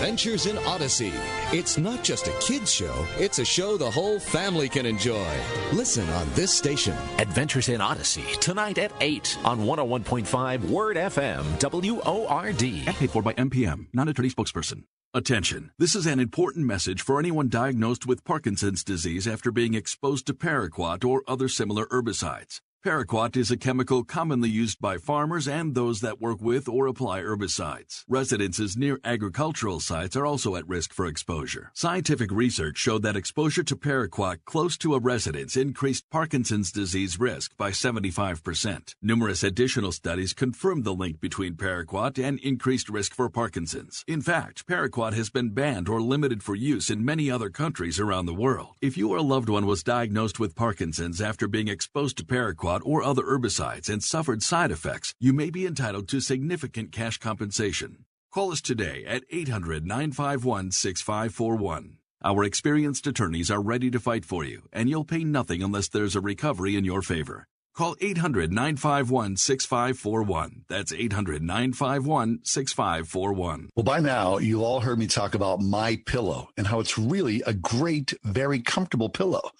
Adventures in Odyssey. It's not just a kid's show, it's a show the whole family can enjoy. Listen on this station. Adventures in Odyssey, tonight at 8 on 101.5 Word FM, WORD. Paid for by MPM, non-attorney spokesperson. Attention. This is an important message for anyone diagnosed with Parkinson's disease after being exposed to paraquat or other similar herbicides. Paraquat is a chemical commonly used by farmers and those that work with or apply herbicides. Residences near agricultural sites are also at risk for exposure. Scientific research showed that exposure to paraquat close to a residence increased Parkinson's disease risk by 75%. Numerous additional studies confirmed the link between paraquat and increased risk for Parkinson's. In fact, paraquat has been banned or limited for use in many other countries around the world. If you or a loved one was diagnosed with Parkinson's after being exposed to paraquat or other herbicides and suffered side effects, you may be entitled to significant cash compensation. Call us today at 800 951 6541. Our experienced attorneys are ready to fight for you, and you'll pay nothing unless there's a recovery in your favor. Call 800 951 6541. That's 800 951 6541. Well, by now, you've all heard me talk about My Pillow and how it's really a great, very comfortable pillow.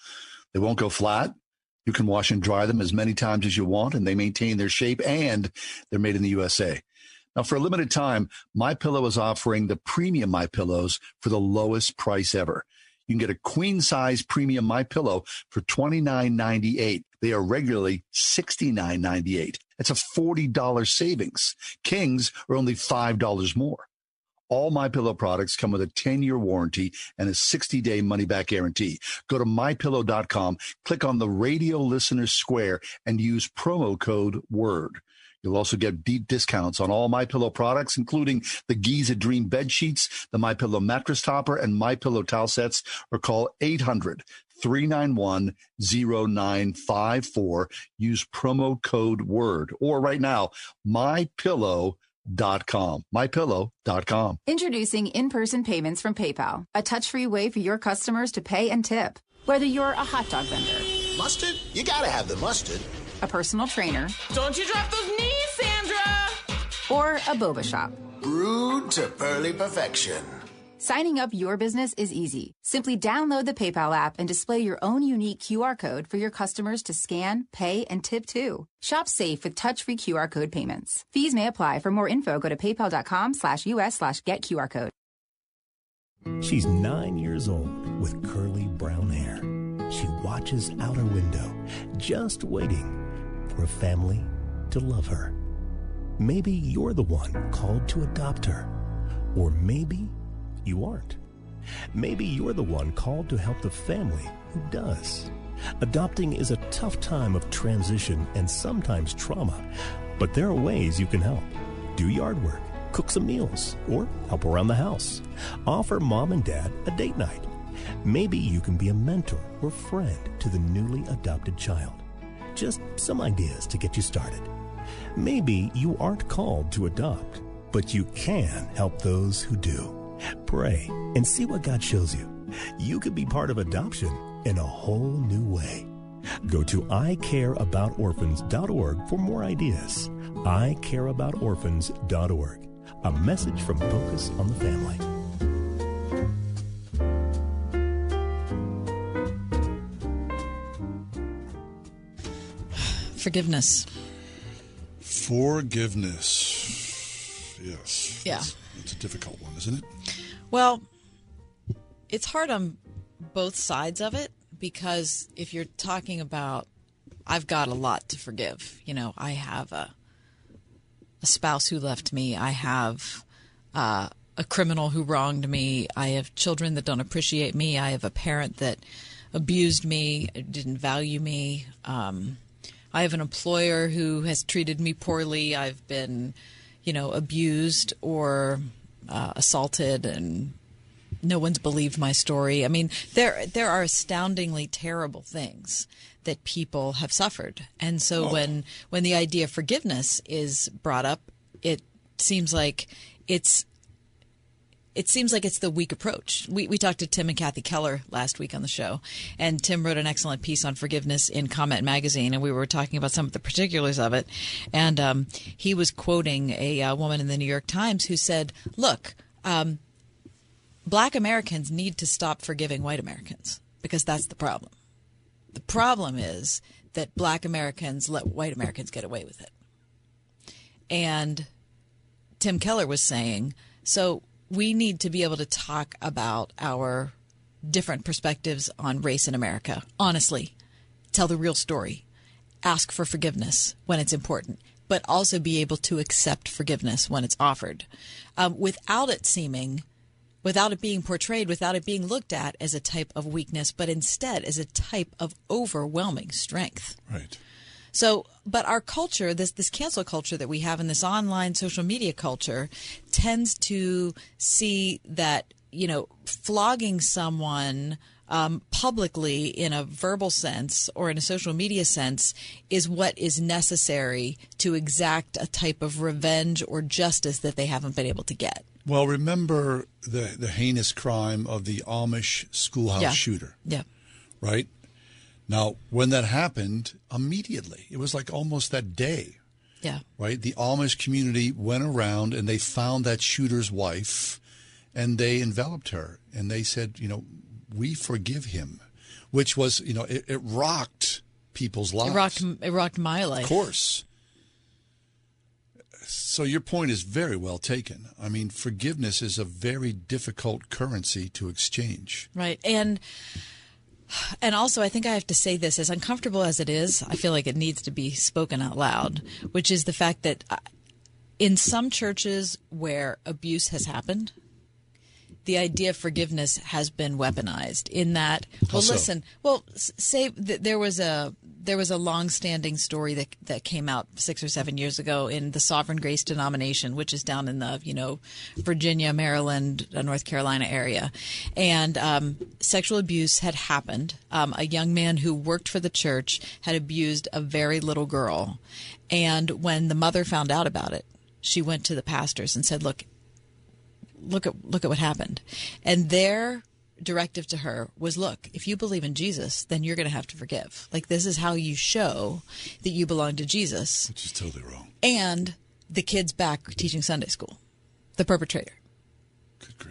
They won't go flat. You can wash and dry them as many times as you want, and they maintain their shape and they're made in the USA. Now, for a limited time, My Pillow is offering the premium My Pillows for the lowest price ever. You can get a queen size premium My Pillow for $29.98. They are regularly $69.98. That's a $40 savings. Kings are only $5 more. All My Pillow products come with a 10-year warranty and a 60-day money-back guarantee. Go to mypillow.com, click on the radio listener square and use promo code WORD. You'll also get deep discounts on all My Pillow products, including the Giza Dream bed sheets, the My Pillow mattress topper, and My Pillow towel sets. Or call 800 391 0954. Use promo code WORD. Or right now, mypillow.com. Mypillow.com. Introducing in-person payments from PayPal, a touch-free way for your customers to pay and tip. Whether you're a hot dog vendor, Mustard? You gotta have the mustard. a personal trainer, Don't you drop those knees, Sandra! or a boba shop. Brewed to pearly perfection. Signing up your business is easy. Simply download the PayPal app and display your own unique QR code for your customers to scan, pay, and tip too. Shop safe with touch-free QR code payments. Fees may apply. For more info, go to paypal.com slash us slash get QR code. She's nine years old with curly brown hair. She watches out her window, just waiting for a family to love her. Maybe you're the one called to adopt her. Or maybe you aren't. Maybe you're the one called to help the family who does. Adopting is a tough time of transition and sometimes trauma, but there are ways you can help. Do yard work, cook some meals, or help around the house. Offer mom and dad a date night. Maybe you can be a mentor or friend to the newly adopted child. Just some ideas to get you started. Maybe you aren't called to adopt, but you can help those who do. Pray and see what God shows you. You could be part of adoption in a whole new way. Go to icareaboutorphans.org for more ideas. icareaboutorphans.org. A message from Focus on the Family. Forgiveness. Forgiveness. Yes. Yeah. It's, it's a difficult one, isn't it? Well, it's hard on both sides of it because if you're talking about, I've got a lot to forgive. You know, I have a a spouse who left me. I have uh, a criminal who wronged me. I have children that don't appreciate me. I have a parent that abused me, didn't value me. Um, I have an employer who has treated me poorly. I've been, you know, abused or uh, assaulted, and no one's believed my story. I mean, there there are astoundingly terrible things that people have suffered, and so Oh. when when the idea of forgiveness is brought up, it seems like it's it seems like it's the weak approach. We, we talked to Tim and Kathy Keller last week on the show, and Tim wrote an excellent piece on forgiveness in Comment Magazine, and we were talking about some of the particulars of it. And um, he was quoting a uh, woman in the New York Times who said, Look, um, black Americans need to stop forgiving white Americans because that's the problem. The problem is that black Americans let white Americans get away with it. And Tim Keller was saying, so we need to be able to talk about our different perspectives on race in America. Honestly, tell the real story, ask for forgiveness when it's important, but also be able to accept forgiveness when it's offered um, without it seeming, without it being portrayed, without it being looked at as a type of weakness, but instead as a type of overwhelming strength. Right. So, but our culture, this this cancel culture that we have in this online social media culture, tends to see that you know flogging someone um, publicly in a verbal sense or in a social media sense is what is necessary to exact a type of revenge or justice that they haven't been able to get. Well, remember the the heinous crime of the Amish schoolhouse Yeah. shooter, Yeah. right? Now, when that happened, immediately it was like almost that day, Yeah. right? The Amish community went around and they found that shooter's wife, and they enveloped her and they said, you know, we forgive him, which was, you know, it, it rocked people's lives. It rocked, it rocked my life. Of course. So your point is very well taken. I mean, forgiveness is a very difficult currency to exchange. Right. And and also I think I have to say this as uncomfortable as it is, I feel like it needs to be spoken out loud, which is the fact that uh, in some churches where abuse has happened, the idea of forgiveness has been weaponized in that well so? listen well say th- there was a there was a long-standing story that that came out 6 or 7 years ago in the Sovereign Grace denomination which is down in the you know Virginia Maryland uh, North Carolina area. And um, sexual abuse had happened. Um, a young man who worked for the church had abused a very little girl. And when the mother found out about it she went to the pastors and said look look at look at what happened. And their directive to her was look if you believe in jesus then you're going to have to forgive. Like this is how you show that you belong to jesus. Which is totally wrong. And the kids back teaching sunday school the perpetrator.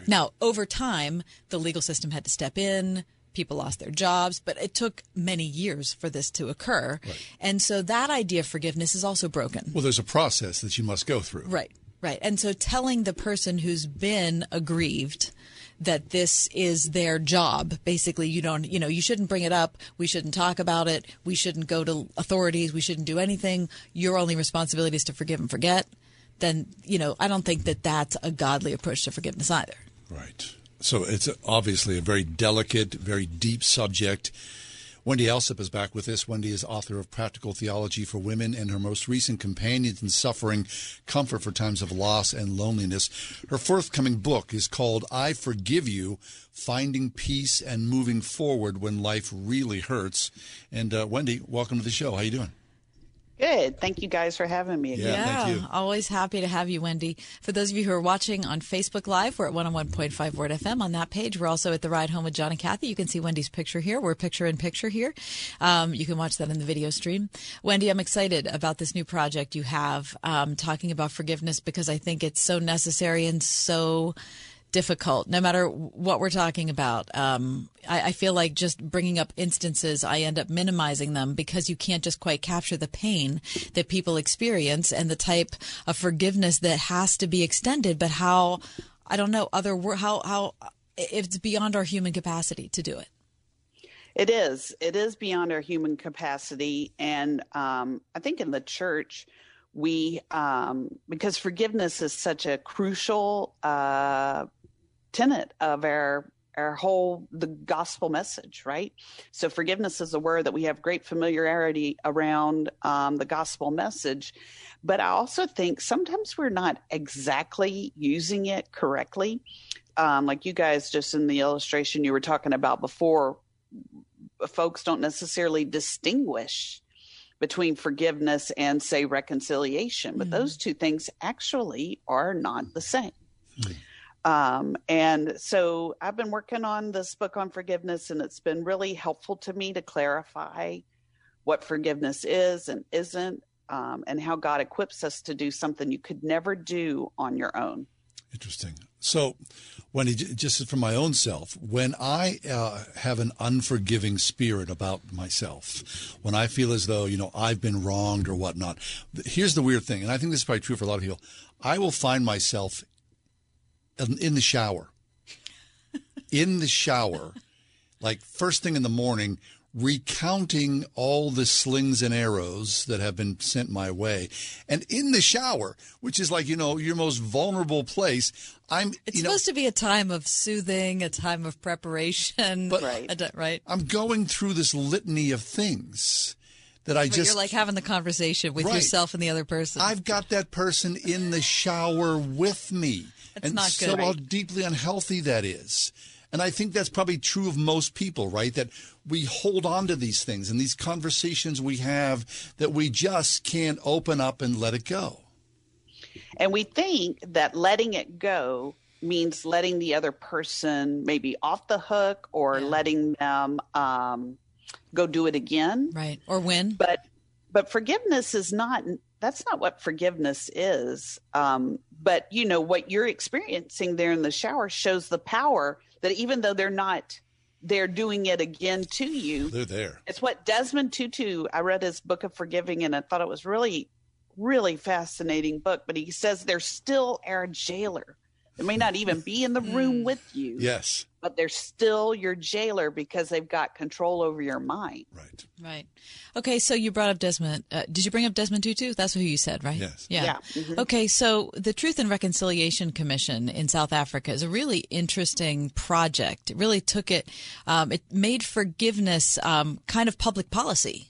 Now over time the legal system had to step in. People lost their jobs but it took many years for this to occur. Right. and so that idea of forgiveness is also broken. Well, there's a process that you must go through. Right, right. And so telling the person who's been aggrieved that this is their job, basically, you don't, you know, you shouldn't bring it up. We shouldn't talk about it. We shouldn't go to authorities. We shouldn't do anything. Your only responsibility is to forgive and forget. Then, you know, I don't think that that's a godly approach to forgiveness either. Right. So it's obviously a very delicate, very deep subject. Wendy Alsup is back with us. Wendy is author of Practical Theology for Women and her most recent Companions in Suffering Comfort for Times of Loss and Loneliness. Her forthcoming book is called I Forgive You Finding Peace and Moving Forward When Life Really Hurts. And uh, Wendy, welcome to the show. How are you doing? Good. Thank you guys for having me again. Yeah, thank you. always happy to have you, Wendy. For those of you who are watching on Facebook Live, we're at 101.5 Word FM. On that page, we're also at the Ride Home with John and Kathy. You can see Wendy's picture here. We're picture in picture here. Um, you can watch that in the video stream. Wendy, I'm excited about this new project you have um, talking about forgiveness because I think it's so necessary and so difficult no matter what we're talking about. Um, I, I, feel like just bringing up instances i end up minimizing them because you can't just quite capture the pain that people experience and the type of forgiveness that has to be extended. But how i don't know other how how it's beyond our human capacity to do it. It is. It is beyond our human capacity. And um, i think in the church we um, because forgiveness is such a crucial uh, tenet of our our whole the gospel message right? So forgiveness is a word that we have great familiarity around um, the gospel message. But i also think sometimes we're not exactly using it correctly. Um, like you guys just in the illustration you were talking about before folks don't necessarily distinguish between forgiveness and say reconciliation. But mm-hmm. those two things actually are not the same. Mm-hmm. Um, and so I've been working on this book on forgiveness, and it's been really helpful to me to clarify what forgiveness is and isn't, um, and how God equips us to do something you could never do on your own. Interesting. So, Wendy, just for my own self, when I uh, have an unforgiving spirit about myself, when I feel as though, you know, I've been wronged or whatnot, here's the weird thing, and I think this is probably true for a lot of people. I will find myself in the shower. in the shower, like first thing in the morning, recounting all the slings and arrows that have been sent my way. And in the shower, which is like, you know, your most vulnerable place, I'm It's you supposed know, to be a time of soothing, a time of preparation. But, right. right. I'm going through this litany of things that I but just you're like having the conversation with Right. yourself and the other person. I've got that person in the shower with me. That's and not so good. how deeply unhealthy that is. And I think that's probably true of most people, right? That we hold on to these things and these conversations we have that we just can't open up and let it go. And we think that letting it go means letting the other person maybe off the hook or letting them um, go do it again. Right. Or win. But but forgiveness is not that's not what forgiveness is. Um, but you know what you're experiencing there in the shower shows the power that even though they're not they're doing it again to you. They're there. It's what Desmond Tutu. I read his book of forgiving, and I thought it was really, really fascinating book. But he says they're still our jailer. They may not even be in the room with you, Yes. But they're still your jailer because they've got control over your mind. Right. Right. Okay, so you brought up Desmond. Uh, did you bring up Desmond Tutu? That's who you said, right? Yes. Yeah. Yeah. Mhm. Okay, so the Truth and Reconciliation Commission in South Africa is a really interesting project. It really took it, um, it made forgiveness um, kind of public policy.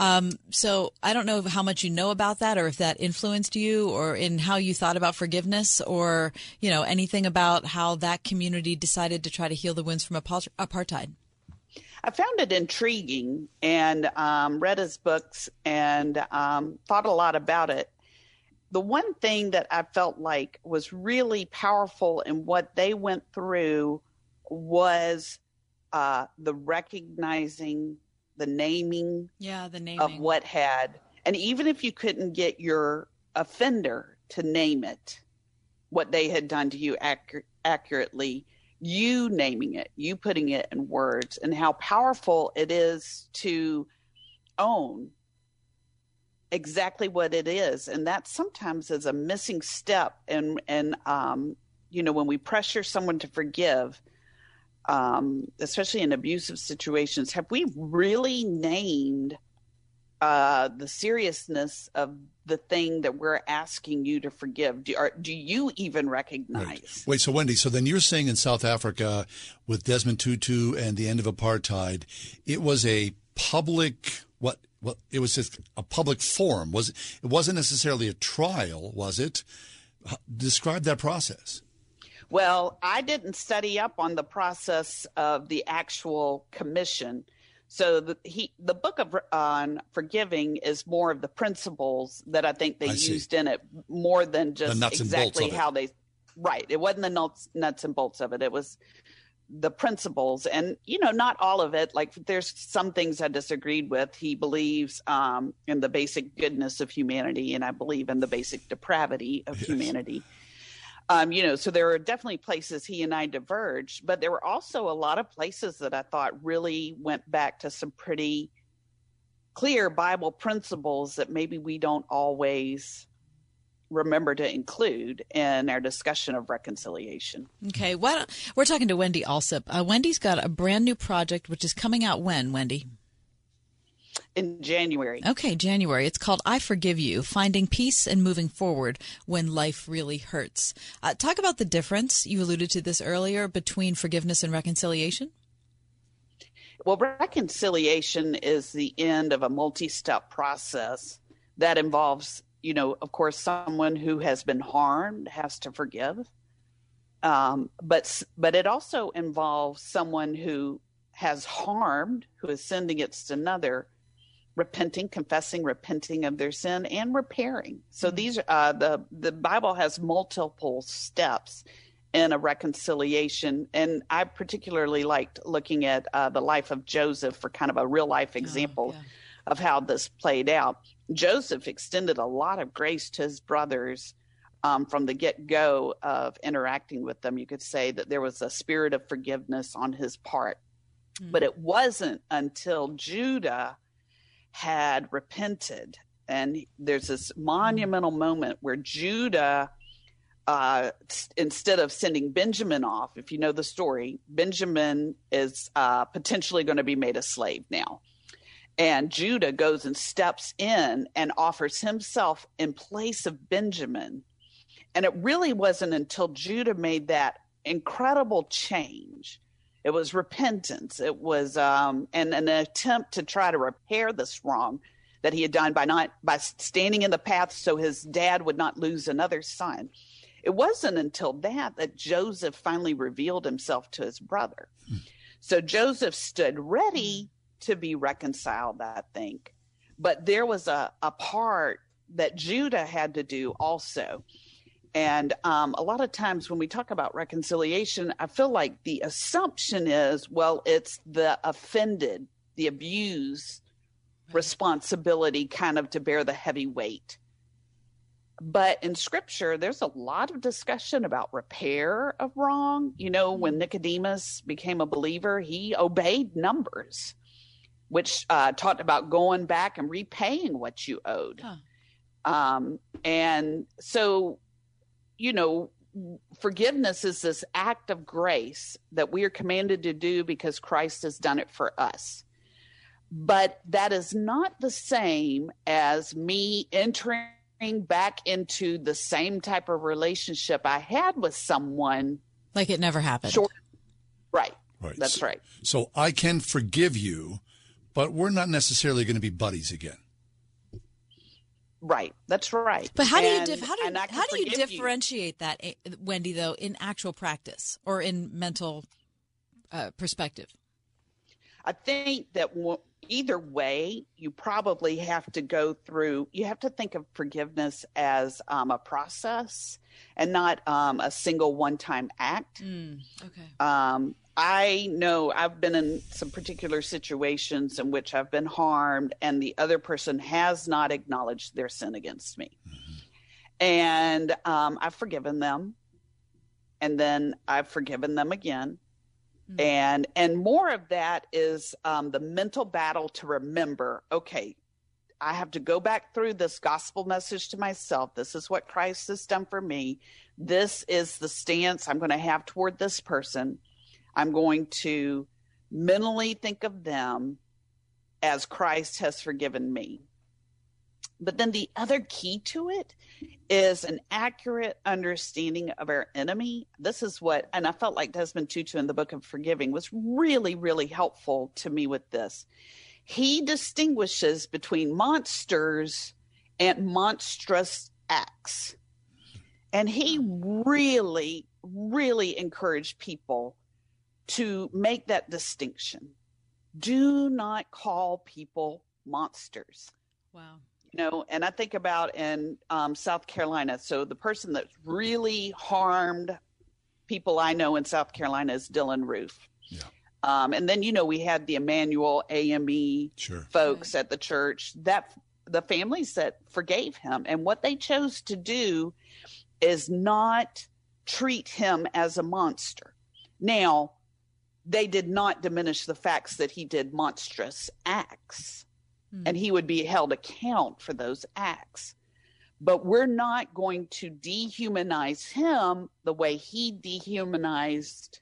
Um, so I don't know how much you know about that, or if that influenced you, or in how you thought about forgiveness, or you know anything about how that community decided to try to heal the wounds from apart- apartheid. I found it intriguing and um, read his books and um, thought a lot about it. The one thing that I felt like was really powerful in what they went through was uh, the recognizing, the naming Yeah, the naming of what had, and even if you couldn't get your offender to name it, what they had done to you accur- accurately, you naming it, you putting it in words, and how powerful it is to own exactly what it is, and that sometimes is a missing step. And and um, you know when we pressure someone to forgive, um, especially in abusive situations, have we really named uh, the seriousness of the thing that we're asking you to forgive? Do, are, do you even recognize? Wait, so Wendy, so then you're saying in South Africa with Desmond Tutu and the end of apartheid, it was a public what well, it was just a public forum was it wasn't necessarily a trial was it describe that process Well, I didn't study up on the process of the actual commission. So the he the book of on forgiving is more of the principles that I think they I see. used in it more than just nuts and bolts exactly how they right. It wasn't the nuts nuts and bolts of it. It was the principles and you know not all of it like there's some things i disagreed with he believes um in the basic goodness of humanity and i believe in the basic depravity of humanity um, you know, so there are definitely places he and I diverged, but there were also a lot of places that I thought really went back to some pretty clear Bible principles that maybe we don't always remember to include in our discussion of reconciliation. Okay, don't, we're talking to Wendy Alsup. Uh, Wendy's got a brand new project which is coming out when, Wendy? In January. Okay, January. It's called I Forgive You Finding Peace and Moving Forward When Life Really Hurts. Uh, talk about the difference, you alluded to this earlier, between forgiveness and reconciliation. Well, reconciliation is the end of a multi step process that involves, you know, of course, someone who has been harmed has to forgive. Um, but but it also involves someone who has harmed, who is sending sinned against another, repenting, confessing, repenting of their sin, and repairing. So these uh, the the Bible has multiple steps in a reconciliation, and I particularly liked looking at uh, the life of Joseph for kind of a real life example of how this played out. Joseph extended a lot of grace to his brothers um, from the get go of interacting with them. You could say that there was a spirit of forgiveness on his part. But it wasn't until Judah had repented. And there's this monumental moment where Judah, uh, instead of sending Benjamin off, if you know the story, Benjamin is uh, potentially going to be made a slave now. And Judah goes and steps in and offers himself in place of Benjamin. And it really wasn't until Judah made that incredible change. It was repentance. It was um, and an attempt to try to repair this wrong that he had done by not by standing in the path so his dad would not lose another son. It wasn't until that that Joseph finally revealed himself to his brother. So Joseph stood ready to be reconciled, I think. But there was a, a part that Judah had to do also. And um, a lot of times when we talk about reconciliation, I feel like the assumption is, well, it's the offended, the abused responsibility kind of to bear the heavy weight. But in scripture, there's a lot of discussion about repair of wrong. You know, when Nicodemus became a believer, he obeyed numbers, which uh, talked about going back and repaying what you owed. Um, and so, you know, forgiveness is this act of grace that we are commanded to do because Christ has done it for us. But that is not the same as me entering back into the same type of relationship I had with someone. Like it never happened. Short, right. Right. That's So- right. So I can forgive you, but we're not necessarily going to be buddies again. Right. That's right. But how do you dif- how do can how do you differentiate that, eh, Wendy? Though in actual practice or in mental uh, perspective, I think that w- either way, you probably have to go through, you have to think of forgiveness as um, a process and not um, a single one time act. okay. Um, I know I've been in some particular situations in which I've been harmed, and the other person has not acknowledged their sin against me. And um, I've forgiven them, and then I've forgiven them again. And and more of that is um, the mental battle to remember. Okay, I have to go back through this gospel message to myself. This is what Christ has done for me. This is the stance I'm going to have toward this person. I'm going to mentally think of them as Christ has forgiven me. But then the other key to it is an accurate understanding of our enemy. This is what, and I felt like Desmond Tutu in the book of Forgiving was really, really helpful to me with this. he distinguishes between monsters and monstrous acts. And he really, really encouraged people to make that distinction. Do not call people monsters. Wow. You know, and I think about in um, South Carolina. So the person that really harmed people I know in South Carolina is Dylann Roof. Yeah. Um, and then you know we had the Emanuel AME Sure. folks at the church that the families that forgave him and what they chose to do is not treat him as a monster. Now, they did not diminish the facts that he did monstrous acts hmm. and he would be held account for those acts. But we're not going to dehumanize him the way he dehumanized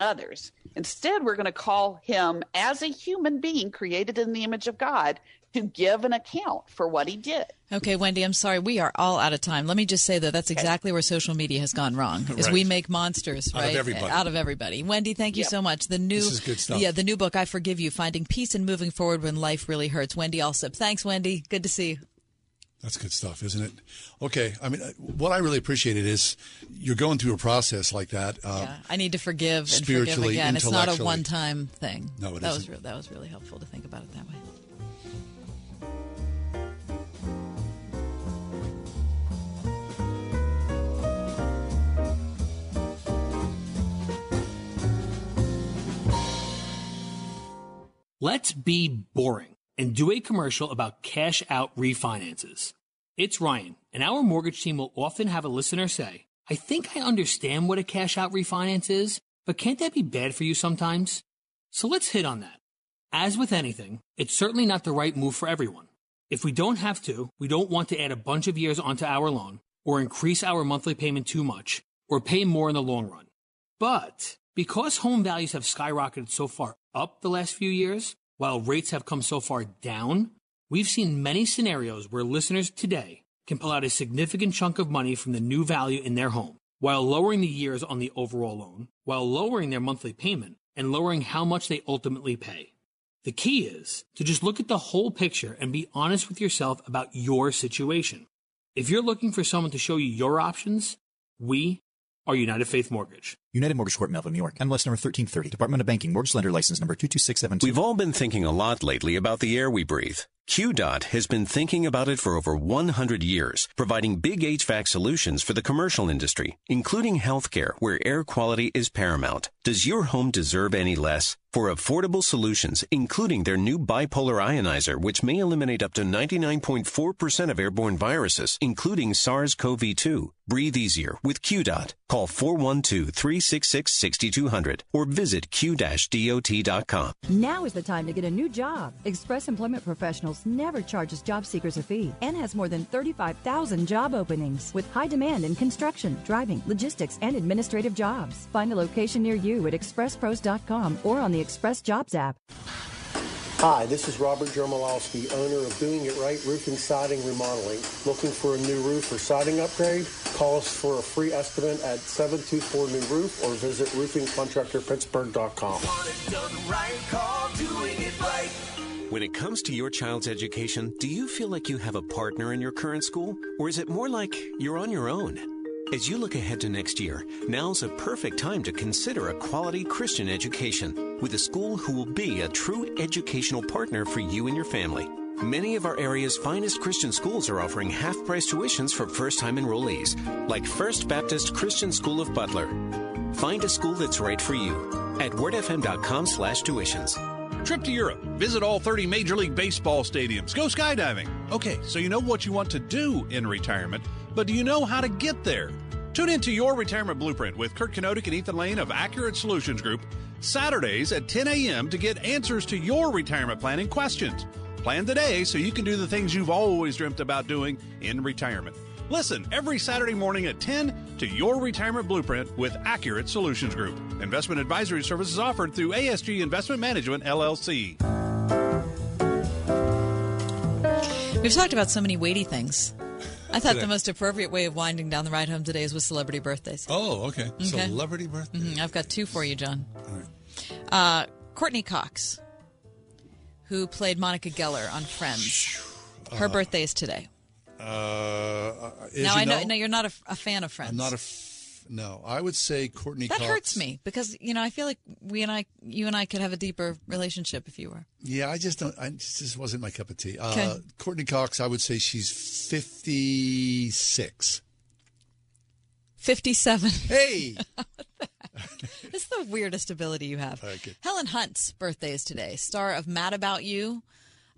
others. Instead, we're going to call him as a human being created in the image of God to give an account for what he did. Okay, Wendy, I'm sorry. We are all out of time. Let me just say that that's exactly where social media has gone wrong. Is Right. we make monsters, right? Out of everybody. Out of everybody. Wendy, thank you Yep. so much. The new This is good stuff. Yeah, the new book I Forgive You: Finding Peace and Moving Forward When Life Really Hurts. Wendy Alsup. Thanks, Wendy. Good to see you. That's good stuff, isn't it? Okay. I mean, uh, what I really appreciated is you're going through a process like that. Uh, Yeah, I need to forgive and forgive spiritually, again. It's not a one-time thing. No, it that was isn't. re- that was really helpful to think about it that way. Let's be boring and do a commercial about cash out refinances. It's Ryan, and our mortgage team will often have a listener say, I think I understand what a cash out refinance is, but can't that be bad for you sometimes? So let's hit on that. As with anything, it's certainly not the right move for everyone. If we don't have to, we don't want to add a bunch of years onto our loan, or increase our monthly payment too much, or pay more in the long run. But because home values have skyrocketed so far up the last few years, while rates have come so far down, we've seen many scenarios where listeners today can pull out a significant chunk of money from the new value in their home, while lowering the years on the overall loan, while lowering their monthly payment, and lowering how much they ultimately pay. The key is to just look at the whole picture and be honest with yourself about your situation. If you're looking for someone to show you your options, we are United Faith Mortgage. United Mortgage Corp, Melville, New York. MLS number 1330. Department of Banking. Mortgage Lender License number 22672. We've all been thinking a lot lately about the air we breathe. QDOT has been thinking about it for over 100 years, providing big HVAC solutions for the commercial industry, including healthcare, where air quality is paramount. Does your home deserve any less? For affordable solutions, including their new bipolar ionizer, which may eliminate up to 99.4% of airborne viruses, including SARS-CoV-2. Breathe easier with QDOT. Call 412-366-6200 or visit q-dot.com. Now is the time to get a new job. Express Employment Professionals never charges job seekers a fee and has more than 35,000 job openings with high demand in construction, driving, logistics, and administrative jobs. Find a location near you at expresspros.com or on the Express Jobs app. Hi, this is Robert Jermolowski, owner of Doing It Right Roofing, Siding, Remodeling. Looking for a new roof or siding upgrade? Call us for a free estimate at 724 New Roof or visit roofingcontractorpittsburgh.com. When it comes to your child's education, do you feel like you have a partner in your current school? Or is it more like you're on your own? As you look ahead to next year, now's a perfect time to consider a quality Christian education with a school who will be a true educational partner for you and your family. Many of our area's finest Christian schools are offering half price tuitions for first time enrollees, like First Baptist Christian School of Butler. Find a school that's right for you at wordfm.com slash tuitions. Trip to Europe. Visit all 30 Major League Baseball stadiums. Go skydiving. Okay, so you know what you want to do in retirement, but do you know how to get there? Tune into Your Retirement Blueprint with Kurt Kenodik and Ethan Lane of Accurate Solutions Group Saturdays at 10 a.m. to get answers to your retirement planning questions. Plan today so you can do the things you've always dreamt about doing in retirement. Listen every Saturday morning at 10 to Your Retirement Blueprint with Accurate Solutions Group. Investment advisory services offered through ASG Investment Management, LLC. We've talked about so many weighty things. I thought Today. the most appropriate way of winding down the ride home today is with celebrity birthdays. Oh, okay. Okay. Celebrity birthday. Mhm, I've got two for you, John. Uh, Courteney Cox, who played Monica Geller on Friends. Her Uh, birthday is today. Uh, uh, as now I know, no, you're not a, a fan of Friends. I'm not a. F- no, I would say Courteney. Cox. That Cox. hurts me because you know I feel like we and I, you and I, could have a deeper relationship if you were. Yeah, I just don't. I just wasn't my cup of tea. Uh, Courteney Cox, I would say she's fifty-six. Fifty-seven. Hey, this is the weirdest ability you have. Helen Hunt's birthday is today. Star of Mad About You,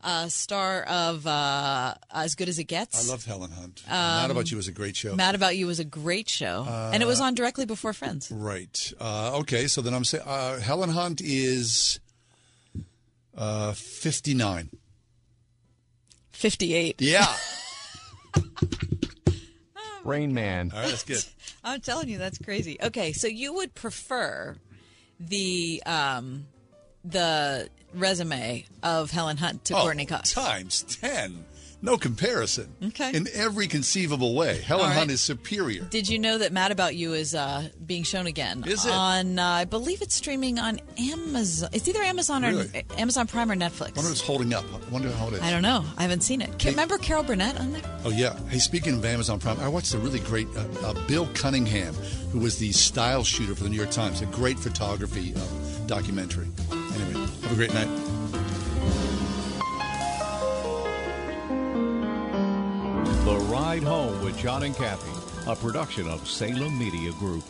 uh, star of uh, As Good as It Gets. I loved Helen Hunt. Um, Mad About You was a great show. Mad About You was a great show, and it was Uh, on directly before Friends. Right. Uh, okay. So then I'm saying uh, Helen Hunt is uh, 59. 58. Yeah. Rain Man. All right, that's good. I'm telling you, that's crazy. Okay, so you would prefer the um, the resume of Helen Hunt to Oh, Courteney Cox. Times 10. No comparison. Okay. In every conceivable way. Helen right. Hunt is superior. Did you know that Mad About You is uh, being shown again? Is it? on? Uh, I believe it's streaming on Amazon. It's either Amazon or Amazon Prime or Netflix. I wonder if it's holding up. I wonder how it is. I don't know. I haven't seen it. Ca- Remember Carol Burnett on there? Oh yeah. Hey, speaking of Amazon Prime, I watched a really great uh, uh, Bill Cunningham, who was the style shooter for the New York Times. A great photography uh, documentary. Anyway, have a great night. The Ride Home with John and Kathy, a production of Salem Media Group.